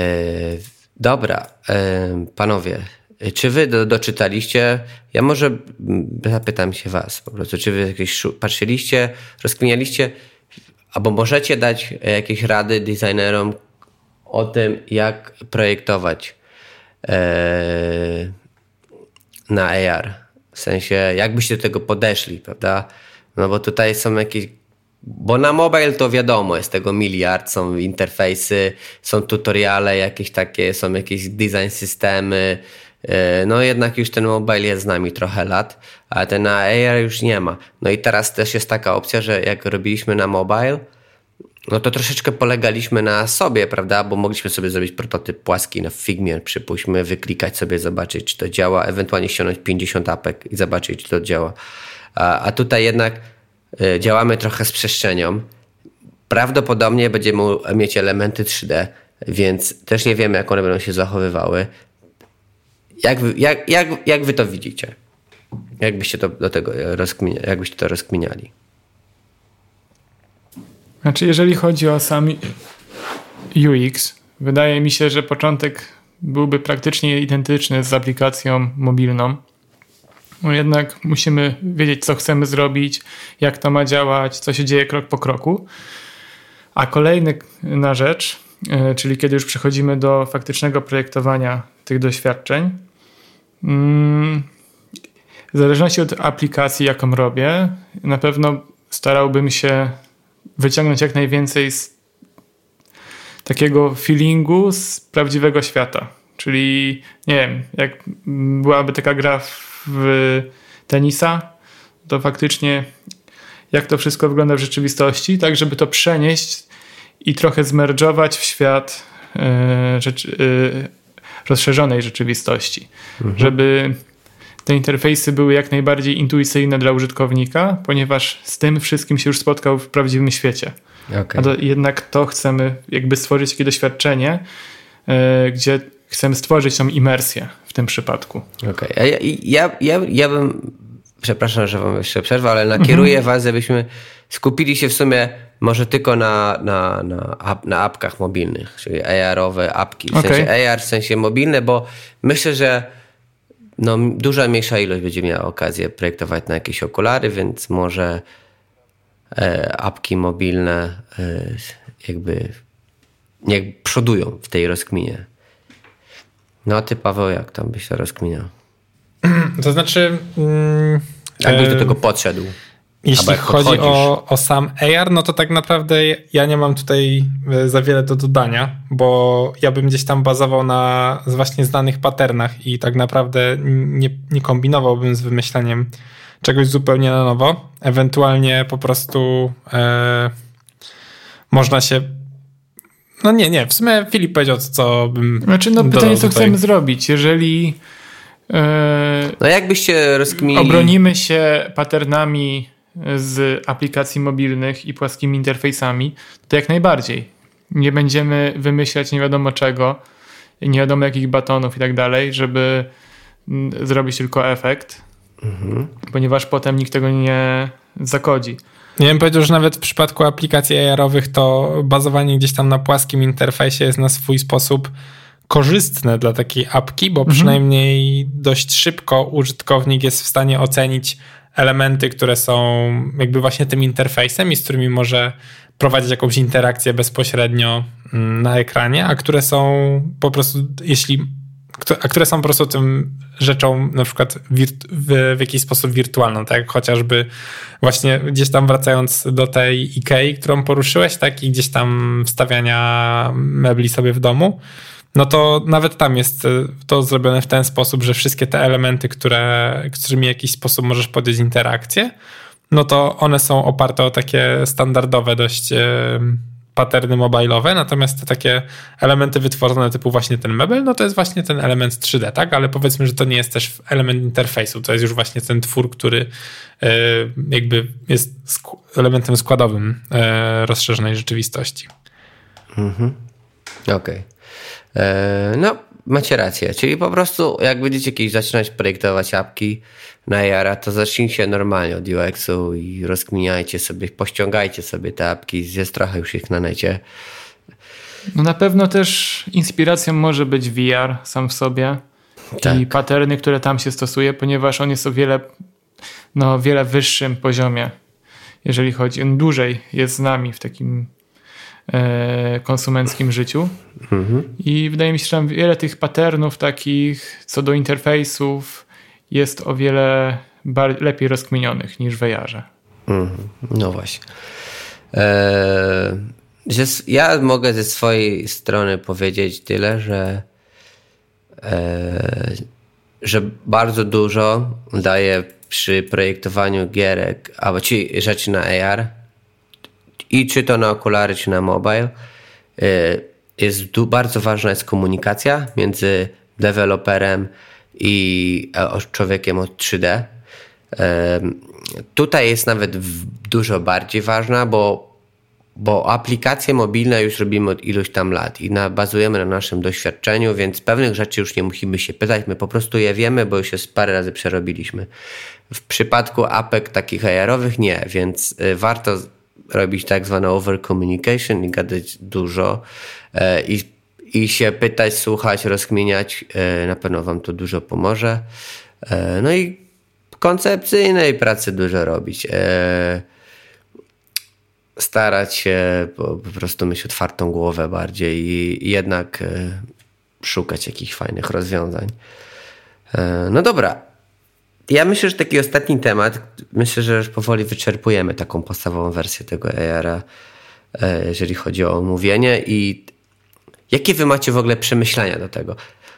dobra, e, panowie, czy wy do, doczytaliście? Ja może zapytam się was po prostu, czy wy jakieś patrzyliście, rozkminialiście, albo możecie dać jakieś rady designerom o tym, jak projektować e, na AR. W sensie, jak byście do tego podeszli, prawda? No bo tutaj są jakieś bo na mobile to wiadomo, jest tego miliard, są interfejsy, są tutoriale jakieś takie, są jakieś design systemy, E, no jednak już ten mobile jest z nami trochę lat, ale ten AR już nie ma. No i teraz też jest taka opcja, że jak robiliśmy na mobile, no to troszeczkę polegaliśmy na sobie, prawda? Bo mogliśmy sobie zrobić prototyp płaski na Figmie, przypuśćmy, wyklikać sobie, zobaczyć, czy to działa, ewentualnie ściągnąć 50 apek i zobaczyć, czy to działa. A, a tutaj jednak y, działamy trochę z przestrzenią. Prawdopodobnie będziemy mieć elementy 3D, więc też nie wiemy, jak one będą się zachowywały. Jak wy, jak, jak, jak wy to widzicie? Jakbyście to do tego rozkminiali, jakbyście to rozkminiali? Znaczy, jeżeli chodzi o sam UX Wydaje mi się, że początek byłby praktycznie identyczny z aplikacją mobilną. No jednak musimy wiedzieć, co chcemy zrobić, jak to ma działać, co się dzieje krok po kroku. A kolejna rzecz, e, czyli kiedy już przechodzimy do faktycznego projektowania tych doświadczeń, w zależności od aplikacji, jaką robię, na pewno starałbym się wyciągnąć jak najwięcej z takiego feelingu z prawdziwego świata. Czyli nie wiem, jak byłaby taka gra w tenisa, to faktycznie jak to wszystko wygląda w rzeczywistości, tak żeby to przenieść i trochę zmerdżować w świat yy, rzeczy, yy, rozszerzonej rzeczywistości. Mhm. Żeby te interfejsy były jak najbardziej intuicyjne dla użytkownika, ponieważ z tym wszystkim się już spotkał w prawdziwym świecie. Okay. A to, jednak to chcemy jakby stworzyć takie doświadczenie, yy, gdzie chcemy stworzyć tą imersję w tym przypadku. Okej, okay. ja, ja, ja, ja bym, przepraszam, że wam jeszcze przerwę, ale nakieruję mhm. was, żebyśmy skupili się w sumie może tylko na, na, na, na apkach mobilnych, czyli AR-owe apki, w okay. sensie AR, w sensie mobilne, bo myślę, że no, duża mniejsza ilość będzie miała okazję projektować na jakieś okulary, więc może e, apki mobilne e, jakby niech przodują w tej rozkminie. No a ty, Paweł, jak tam byś to rozkminiał? To znaczy... Mm, Jakbyś do tego podszedł? Jeśli chodzi o, o sam AR, no to tak naprawdę ja nie mam tutaj e, za wiele do dodania, bo ja bym gdzieś tam bazował na właśnie znanych patternach i tak naprawdę nie, nie kombinowałbym z wymyśleniem czegoś zupełnie na nowo. Ewentualnie po prostu e, można się no nie, nie. W sumie Filip powiedział, co bym. Znaczy, no pytanie, co chcemy zrobić. Jeżeli. E, no jakbyście rozkminili. Obronimy się patternami z aplikacji mobilnych i płaskimi interfejsami, to jak najbardziej. Nie będziemy wymyślać nie wiadomo czego, nie wiadomo jakich batonów i tak dalej, żeby zrobić tylko efekt, mhm. ponieważ potem nikt tego nie zakodzi. Nie wiem, powiedział, że nawet w przypadku aplikacji AR-owych to bazowanie gdzieś tam na płaskim interfejsie jest na swój sposób korzystne dla takiej apki, bo mhm. przynajmniej dość szybko użytkownik jest w stanie ocenić elementy, które są jakby właśnie tym interfejsem i z którymi może prowadzić jakąś interakcję bezpośrednio mm, na ekranie, a które są po prostu, jeśli a które są po prostu tym rzeczą na przykład w, w, jakiś sposób wirtualną, tak? Chociażby właśnie gdzieś tam wracając do tej Ikei, którą poruszyłeś, tak? I gdzieś tam wstawiania mebli sobie w domu, no to nawet tam jest e, to zrobione w ten sposób, że wszystkie te elementy, które, którymi w jakiś sposób możesz podjąć interakcję, no to one są oparte o takie standardowe dość paterny mobilowe, natomiast te takie elementy wytworzone typu właśnie ten mebel, no to jest właśnie ten element 3D, tak? Ale powiedzmy, że to nie jest też element interfejsu, to jest już właśnie ten twór, który e, jakby jest elementem składowym rozszerzonej rzeczywistości. Mhm. Okej. Okay. E, no, macie rację. Czyli po prostu, jak będziecie kiedyś zaczynać projektować apki na Jara, to zacznijcie normalnie od UX-u i rozkminiajcie sobie, pościągajcie sobie te apki, jest trochę już ich na necie. No na pewno też inspiracją może być VR sam w sobie tak. i paterny, które tam się stosuje, ponieważ on jest o wiele, no, wiele wyższym poziomie, jeżeli chodzi, on dłużej jest z nami w takim konsumenckim życiu. Mhm. I wydaje mi się, że tam wiele tych patternów takich co do interfejsów jest o wiele lepiej rozkminionych niż w VR-ze. Mhm. No właśnie. Eee, ja mogę ze swojej strony powiedzieć tyle, że e, że bardzo dużo daje przy projektowaniu gierek, albo ci rzeczy na AR, i czy to na okulary, czy na mobile, y, jest bardzo ważna jest komunikacja między deweloperem i e, człowiekiem od 3D. Tutaj jest nawet dużo bardziej ważna, bo, bo aplikacje mobilne już robimy od iluś tam lat i na, bazujemy na naszym doświadczeniu, więc pewnych rzeczy już nie musimy się pytać, my po prostu je wiemy, bo już jest parę razy przerobiliśmy. W przypadku apek takich AR-owych nie, więc y, warto robić tak zwane over communication i gadać dużo e, i, i się pytać, słuchać, rozkminiać. E, na pewno Wam to dużo pomoże. E, no i koncepcyjnej pracy dużo robić. Starać się po prostu mieć otwartą głowę bardziej i jednak szukać jakichś fajnych rozwiązań. No dobra. Ja myślę, że taki ostatni temat, myślę, że już powoli wyczerpujemy taką podstawową wersję tego AR-a, jeżeli chodzi o omówienie i Jakie wy macie w ogóle przemyślenia do tego,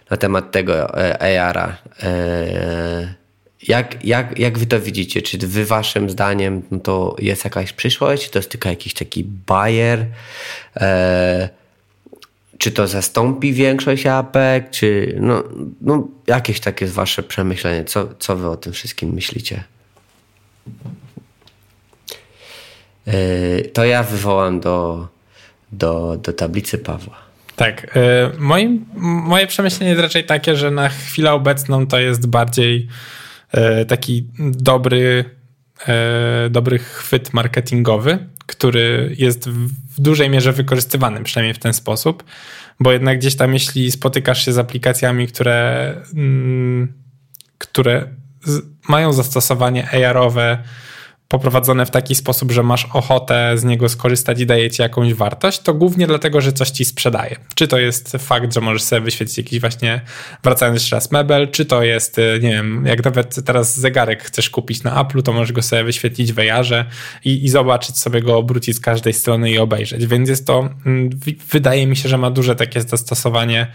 na temat tego e, AR-a? E, jak, jak, jak wy to widzicie? Czy wy waszym zdaniem no to jest jakaś przyszłość? Czy to jest tylko jakiś taki bajer? E, czy to zastąpi większość apek? Czy no, no jakieś takie wasze przemyślenie? Co, co wy o tym wszystkim myślicie? To ja wywołam do, do, do tablicy Pawła. Tak. Y, moim, moje przemyślenie jest raczej takie, że na chwilę obecną to jest bardziej y, taki dobry, dobry chwyt marketingowy, który jest w dużej mierze wykorzystywany, przynajmniej w ten sposób, bo jednak gdzieś tam, jeśli spotykasz się z aplikacjami, które, mm, które mają zastosowanie AR-owe, poprowadzone w taki sposób, że masz ochotę z niego skorzystać i daje ci jakąś wartość, to głównie dlatego, że coś ci sprzedaje. Czy to jest fakt, że możesz sobie wyświetlić jakiś właśnie, wracając jeszcze raz, mebel, czy to jest, y, nie wiem, jak nawet teraz zegarek chcesz kupić na Apple, to możesz go sobie wyświetlić w VR-ze i, i zobaczyć sobie go, obrócić z każdej strony i obejrzeć. Więc jest to, mm, wydaje mi się, że ma duże takie zastosowanie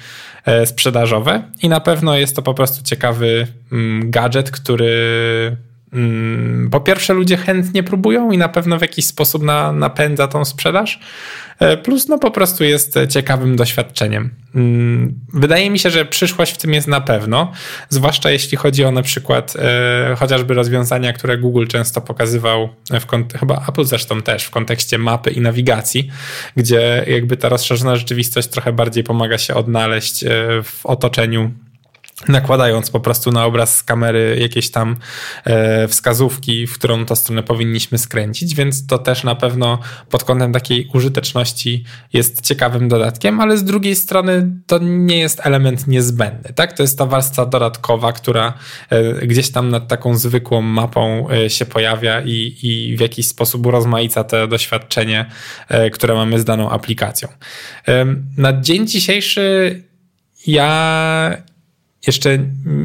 e, sprzedażowe i na pewno jest to po prostu ciekawy mm, gadżet, który po pierwsze, ludzie chętnie próbują i na pewno w jakiś sposób na, napędza tą sprzedaż. E, plus, no po prostu jest ciekawym doświadczeniem. Mm, wydaje mi się, że przyszłość w tym jest na pewno, zwłaszcza jeśli chodzi o na przykład e, chociażby rozwiązania, które Google często pokazywał, w chyba Apple zresztą też, w kontekście mapy i nawigacji, gdzie jakby ta rozszerzona rzeczywistość trochę bardziej pomaga się odnaleźć e, w otoczeniu nakładając po prostu na obraz z kamery jakieś tam e, wskazówki, w którą to stronę powinniśmy skręcić, więc to też na pewno pod kątem takiej użyteczności jest ciekawym dodatkiem, ale z drugiej strony to nie jest element niezbędny, tak? To jest ta warstwa dodatkowa, która e, gdzieś tam nad taką zwykłą mapą e, się pojawia i, i w jakiś sposób urozmaica to doświadczenie, które mamy z daną aplikacją. Na dzień dzisiejszy ja jeszcze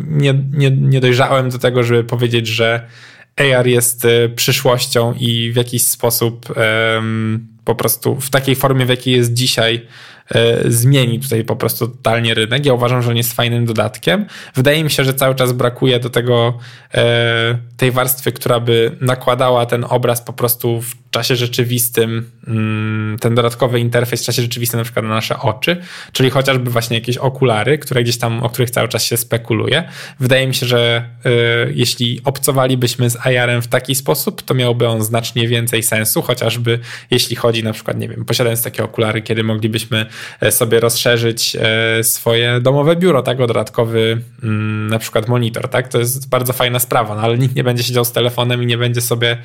nie, nie, nie dojrzałem do tego, żeby powiedzieć, że AR jest e, przyszłością i w jakiś sposób um, po prostu w takiej formie, w jakiej jest dzisiaj, E, zmieni tutaj po prostu totalnie rynek. Ja uważam, że on jest fajnym dodatkiem. Wydaje mi się, że cały czas brakuje do tego e, tej warstwy, która by nakładała ten obraz po prostu w czasie rzeczywistym, mm, ten dodatkowy interfejs w czasie rzeczywistym na przykład na nasze oczy, czyli chociażby właśnie jakieś okulary, które gdzieś tam, o których cały czas się spekuluje. Wydaje mi się, że e, jeśli obcowalibyśmy z AR-em w taki sposób, to miałby on znacznie więcej sensu, chociażby jeśli chodzi na przykład, nie wiem, posiadając takie okulary, kiedy moglibyśmy E, sobie rozszerzyć e, swoje domowe biuro, tak, o dodatkowy mm, na przykład monitor, tak, to jest bardzo fajna sprawa, no ale nikt nie będzie siedział z telefonem i nie będzie sobie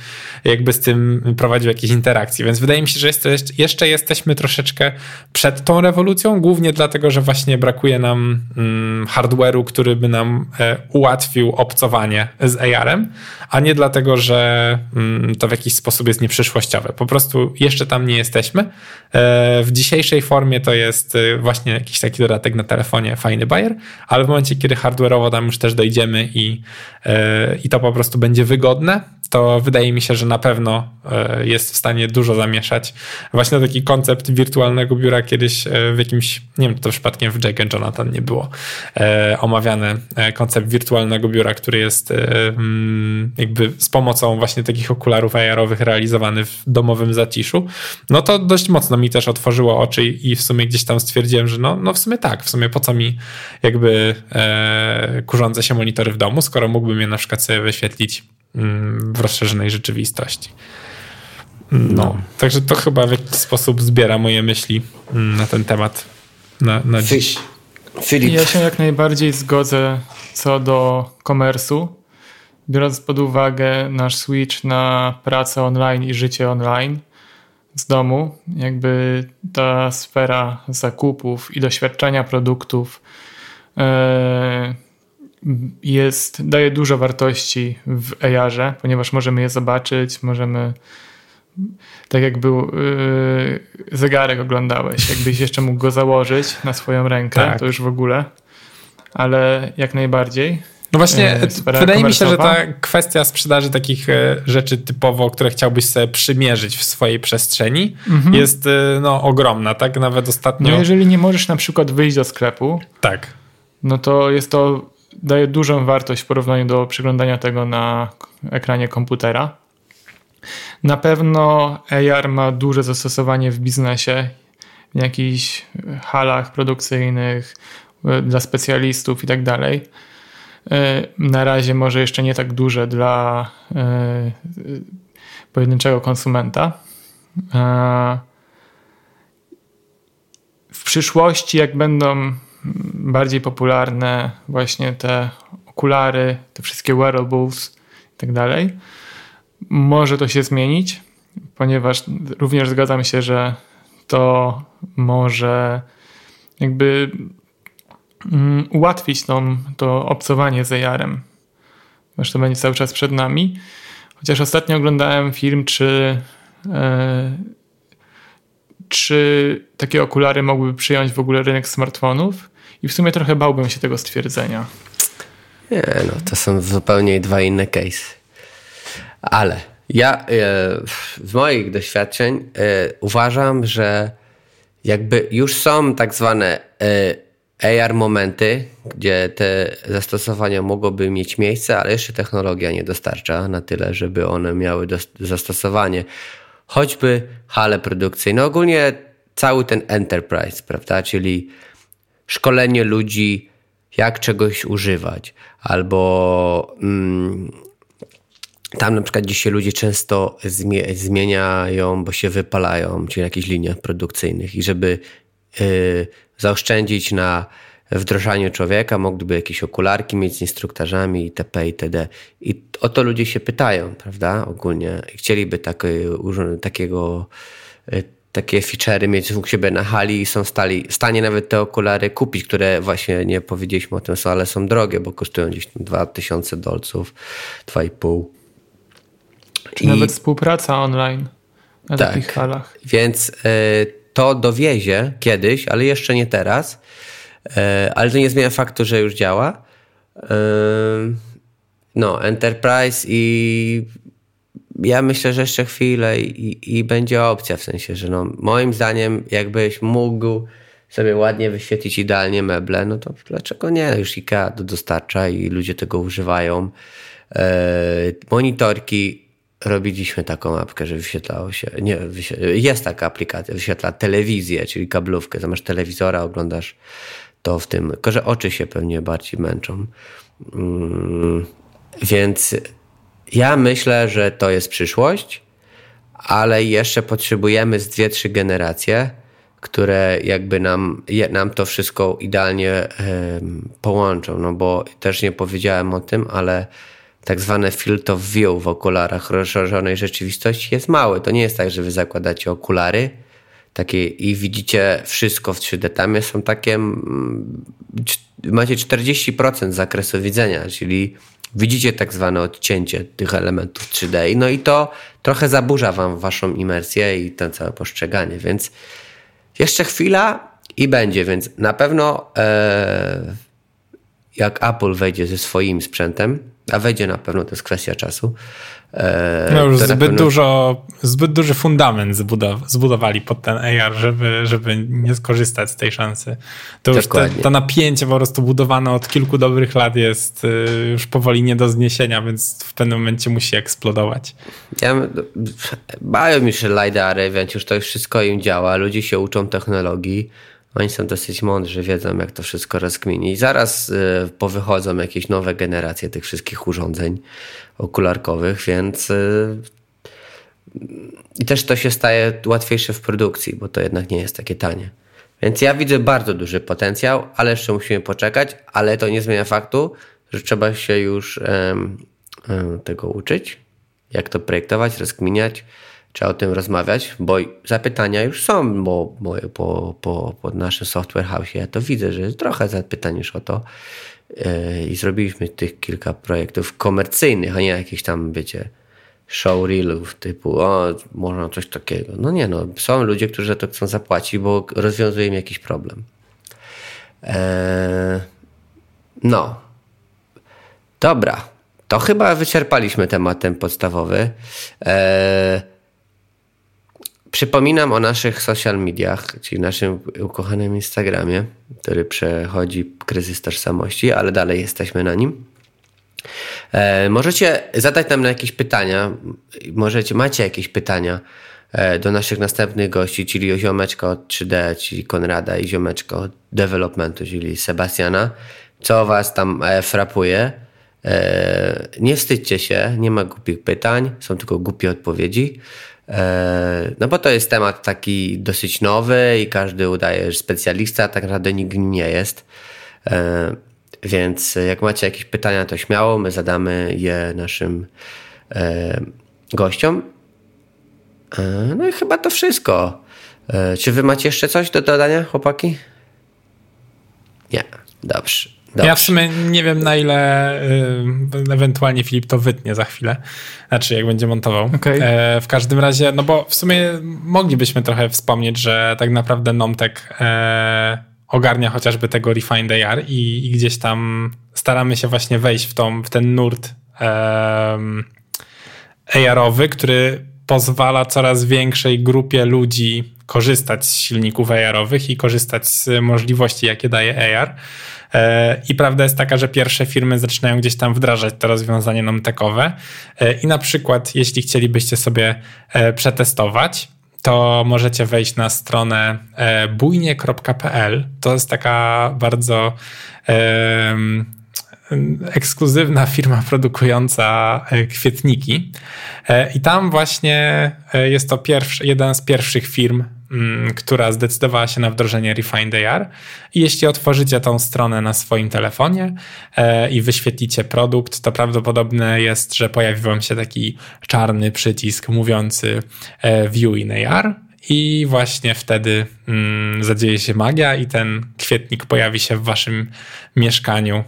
jakby z tym prowadził jakiejś interakcji, więc wydaje mi się, że jeszcze jesteśmy troszeczkę przed tą rewolucją, głównie dlatego, że właśnie brakuje nam mm, hardware'u, który by nam e, ułatwił obcowanie z AR-em, a nie dlatego, że mm, to w jakiś sposób jest nieprzyszłościowe. Po prostu jeszcze tam nie jesteśmy. W dzisiejszej formie to jest y, właśnie jakiś taki dodatek na telefonie, fajny bajer, ale w momencie, kiedy hardware'owo tam już też dojdziemy i, y, i to po prostu będzie wygodne, to wydaje mi się, że na pewno e, jest w stanie dużo zamieszać. Właśnie taki koncept wirtualnego biura kiedyś e, w jakimś, nie wiem, to przypadkiem w Jake and Jonathan nie było e, omawiany koncept wirtualnego biura, który jest mm, jakby z pomocą właśnie takich okularów AR-owych realizowany w domowym zaciszu. No to dość mocno mi też otworzyło oczy i w sumie gdzieś tam stwierdziłem, że no, no w sumie tak, w sumie po co mi jakby e, kurzące się monitory w domu, skoro mógłbym je na przykład sobie wyświetlić w rozszerzonej rzeczywistości. No, no. Także to chyba w jakiś sposób zbiera moje myśli mm, na ten temat na, na dziś. Filip. Ja się jak najbardziej zgodzę co do komersu. Biorąc pod uwagę nasz switch na pracę online i życie online, z domu, jakby ta sfera zakupów i doświadczenia produktów e, jest, daje dużo wartości w AR-ze, ponieważ możemy je zobaczyć, możemy tak jak był yy, zegarek oglądałeś, jakbyś jeszcze mógł go założyć na swoją rękę, tak. to już w ogóle, ale jak najbardziej. No właśnie, e, wydaje mi się, że ta kwestia sprzedaży takich e, rzeczy typowo, które chciałbyś sobie przymierzyć w swojej przestrzeni, mhm. jest e, no, ogromna, tak? Nawet ostatnio. No jeżeli nie możesz na przykład wyjść do sklepu, tak. no to jest to, daje dużą wartość w porównaniu do przeglądania tego na ekranie komputera. Na pewno AR ma duże zastosowanie w biznesie, w jakichś halach produkcyjnych, dla specjalistów i tak dalej. E, na razie może jeszcze nie tak duże dla e, pojedynczego konsumenta. E, w przyszłości, jak będą bardziej popularne właśnie te okulary, te wszystkie wearables i tak dalej, może to się zmienić, ponieważ również zgadzam się, że to może jakby Mm, ułatwić tą, to obcowanie z AR-em. To będzie cały czas przed nami. Chociaż ostatnio oglądałem film, czy, e, czy takie okulary mogłyby przyjąć w ogóle rynek smartfonów i w sumie trochę bałbym się tego stwierdzenia. Nie, no to są zupełnie dwa inne case. Ale ja e, z moich doświadczeń e, uważam, że jakby już są tak zwane AR momenty, gdzie te zastosowania mogłyby mieć miejsce, ale jeszcze technologia nie dostarcza na tyle, żeby one miały zastosowanie. Choćby hale produkcyjne, ogólnie cały ten enterprise, prawda? Czyli szkolenie ludzi, jak czegoś używać, albo mm, tam na przykład dzisiaj ludzie często zmieniają, bo się wypalają, czyli na jakichś liniach produkcyjnych i żeby y, zaoszczędzić na wdrożaniu człowieka, mogliby jakieś okularki mieć z instruktarzami itp. itd. I o to ludzie się pytają, prawda, ogólnie. Chcieliby takie, takiego, e, takie feature'y mieć u siebie na hali i są stali, w stanie nawet te okulary kupić, które właśnie nie powiedzieliśmy o tym, są, ale są drogie, bo kosztują gdzieś 2000 dolców, 2,5. Czy I... nawet współpraca online na tak, takich halach. Więc... Y to dowiezie kiedyś, ale jeszcze nie teraz. E, ale to nie zmienia faktu, że już działa. E, no, Enterprise i ja myślę, że jeszcze chwilę i, i będzie opcja, w sensie, że no, moim zdaniem jakbyś mógł sobie ładnie wyświetlić idealnie meble, no to dlaczego nie? Już IKEA dostarcza i ludzie tego używają. Monitorki robiliśmy taką apkę, że wyświetlało się, nie, jest taka aplikacja, wyświetla telewizję, czyli kablówkę, zamiast telewizora oglądasz to w tym, tylko że oczy się pewnie bardziej męczą. Mm, więc ja myślę, że to jest przyszłość, ale jeszcze potrzebujemy z dwie, trzy generacje, które jakby nam, nam to wszystko idealnie połączą, no bo też nie powiedziałem o tym, ale tak zwane field of view w okularach rozszerzonej rzeczywistości jest mały. To nie jest tak, że wy zakładacie okulary takie i widzicie wszystko w 3D. Tam są takie, mm, macie 40% zakresu widzenia, czyli widzicie tak zwane odcięcie tych elementów 3D. No i to trochę zaburza wam waszą imersję i to całe postrzeganie, więc jeszcze chwila i będzie, więc na pewno e, jak Apple wejdzie ze swoim sprzętem, a wejdzie na pewno, to jest kwestia czasu. E, no już zbyt, pewno... dużo, zbyt duży fundament zbudowali pod ten AR, żeby, żeby nie skorzystać z tej szansy. To już te, to napięcie po prostu budowane od kilku dobrych lat jest y, już powoli nie do zniesienia, więc w pewnym momencie musi eksplodować. Ja, mi się LiDARy, więc już to już wszystko im działa, ludzie się uczą technologii, oni są dosyć mądrzy, wiedzą jak to wszystko rozkminić. Zaraz y, powychodzą jakieś nowe generacje tych wszystkich urządzeń okularkowych, więc y, i też to się staje łatwiejsze w produkcji, bo to jednak nie jest takie tanie. Więc ja widzę bardzo duży potencjał, ale jeszcze musimy poczekać, ale to nie zmienia faktu, że trzeba się już tego uczyć, jak to projektować, rozkminiać, trzeba o tym rozmawiać, bo zapytania już są bo, bo, po, po, po naszym software house. Ja to widzę, że jest trochę zapytań już o to. Yy, I zrobiliśmy tych kilka projektów komercyjnych, a nie jakieś tam, wiecie, showreelów typu, o, można coś takiego. No nie no, są ludzie, którzy za to chcą zapłacić, bo rozwiązuje im jakiś problem. Eee, no. Dobra. To chyba wyczerpaliśmy temat ten podstawowy. Eee, przypominam o naszych social mediach, czyli naszym ukochanym Instagramie, który przechodzi kryzys tożsamości, ale dalej jesteśmy na nim. E, możecie zadać nam jakieś pytania, możecie, macie jakieś pytania e, do naszych następnych gości, czyli ziomeczka od 3D, czyli Konrada i ziomeczka od developmentu, czyli Sebastiana. Co was tam e, frapuje? E, nie wstydźcie się, nie ma głupich pytań, są tylko głupie odpowiedzi. E, no bo to jest temat taki dosyć nowy i każdy udaje, że specjalista, tak naprawdę nikt nie jest. E, więc jak macie jakieś pytania, to śmiało, my zadamy je naszym e, gościom. No i chyba to wszystko. Czy wy macie jeszcze coś do dodania, chłopaki? Nie, dobrze. Dobrze. Ja w sumie nie wiem na ile y, ewentualnie Filip to wytnie za chwilę. Znaczy, jak będzie montował. Okay. E, w każdym razie, no bo w sumie moglibyśmy trochę wspomnieć, że tak naprawdę Nomtek e, ogarnia chociażby tego Refined AR i, i, gdzieś tam staramy się właśnie wejść w, tą, w ten nurt um, AR-owy, który pozwala coraz większej grupie ludzi korzystać z silników AR-owych i korzystać z możliwości, jakie daje AR. E, I prawda jest taka, że pierwsze firmy zaczynają gdzieś tam wdrażać to rozwiązanie nomtekowe. E, I na przykład, jeśli chcielibyście sobie e, przetestować, to możecie wejść na stronę bujnie.pl. To jest taka bardzo ekskluzywna firma produkująca kwietniki. I tam właśnie jest to pierwszy, jeden z pierwszych firm, która zdecydowała się na wdrożenie Refined AR. I jeśli otworzycie tą stronę na swoim telefonie i wyświetlicie produkt, to prawdopodobne jest, że pojawi wam się taki czarny przycisk mówiący View in AR i właśnie wtedy mm, zadzieje się magia i ten kwietnik pojawi się w waszym mieszkaniu e,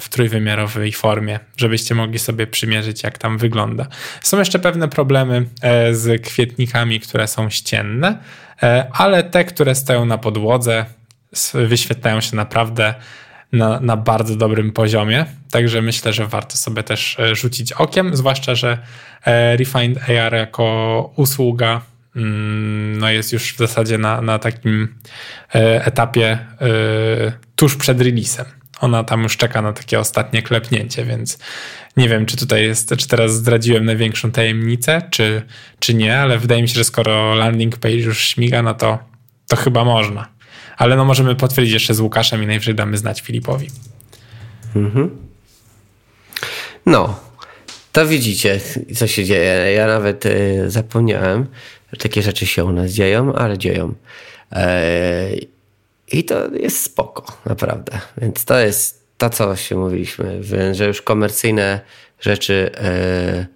w trójwymiarowej formie, żebyście mogli sobie przymierzyć, jak tam wygląda. Są jeszcze pewne problemy e, z kwietnikami, które są ścienne, e, ale te, które stoją na podłodze, wyświetlają się naprawdę na, na bardzo dobrym poziomie. Także myślę, że warto sobie też e, rzucić okiem, zwłaszcza, że e, Refined AR jako usługa Mm, no jest już w zasadzie na, na takim e, etapie e, tuż przed releasem. Ona tam już czeka na takie ostatnie klepnięcie, więc nie wiem, czy tutaj jest, czy teraz zdradziłem największą tajemnicę, czy, czy nie, ale wydaje mi się, że skoro landing page już śmiga, no to, to chyba można. Ale no możemy potwierdzić jeszcze z Łukaszem i najwyżej damy znać Filipowi. Mhm. No, to widzicie, co się dzieje. Ja nawet y, zapomniałem, takie rzeczy się u nas dzieją, ale dzieją. E, I to jest spoko, naprawdę. Więc to jest to, co się mówiliśmy, że już komercyjne rzeczy e,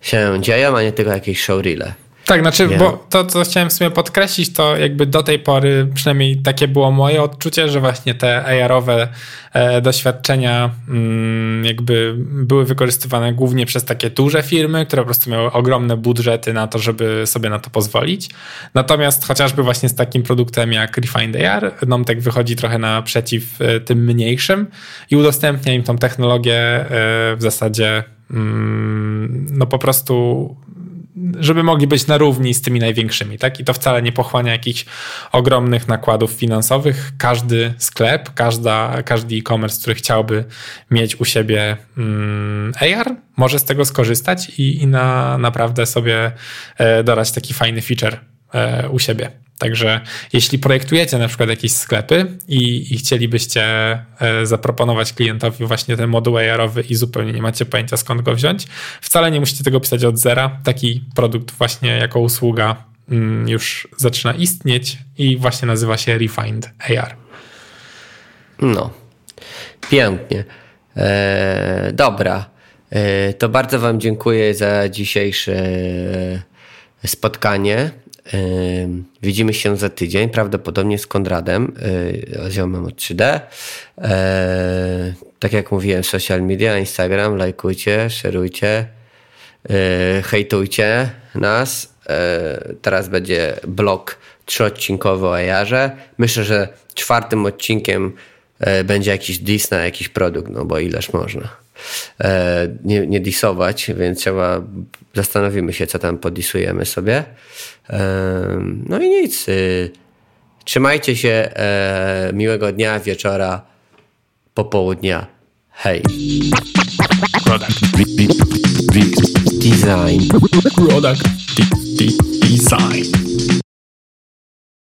się dzieją, a nie tylko jakieś showreele. Tak, znaczy, nie. bo to, co chciałem sobie podkreślić, to jakby do tej pory, przynajmniej takie było moje odczucie, że właśnie te AR-owe e, doświadczenia mm, jakby były wykorzystywane głównie przez takie duże firmy, które po prostu miały ogromne budżety na to, żeby sobie na to pozwolić. Natomiast chociażby właśnie z takim produktem jak Refined AR, Nomtek wychodzi trochę naprzeciw e, tym mniejszym i udostępnia im tą technologię e, w zasadzie mm, no po prostu żeby mogli być na równi z tymi największymi, tak? I to wcale nie pochłania jakichś ogromnych nakładów finansowych. Każdy sklep, każda, każdy e-commerce, który chciałby mieć u siebie mm, AR, może z tego skorzystać i, i na, naprawdę sobie e, dodać taki fajny feature e, u siebie. Także jeśli projektujecie na przykład jakieś sklepy i, i chcielibyście e, zaproponować klientowi właśnie ten moduł AR-owy i zupełnie nie macie pojęcia skąd go wziąć, wcale nie musicie tego pisać od zera. Taki produkt właśnie jako usługa mm, już zaczyna istnieć i właśnie nazywa się Refined AR. No, pięknie. Eee, dobra, eee, to bardzo Wam dziękuję za dzisiejsze spotkanie. Widzimy się za tydzień, prawdopodobnie z Konradem, ziomem od 3D. Tak jak mówiłem, social media, Instagram, lajkujcie, szerujcie, hejtujcie nas. Teraz będzie blog trzyodcinkowy o AR-ze. Myślę, że czwartym odcinkiem będzie jakiś dis na jakiś produkt, no bo ileż można. E, nie, nie disować, więc trzeba, zastanowimy się, co tam podisujemy sobie. No i nic. Y, trzymajcie się. E, miłego dnia, wieczora, popołudnia. Hej. Product. Design. Product. Design.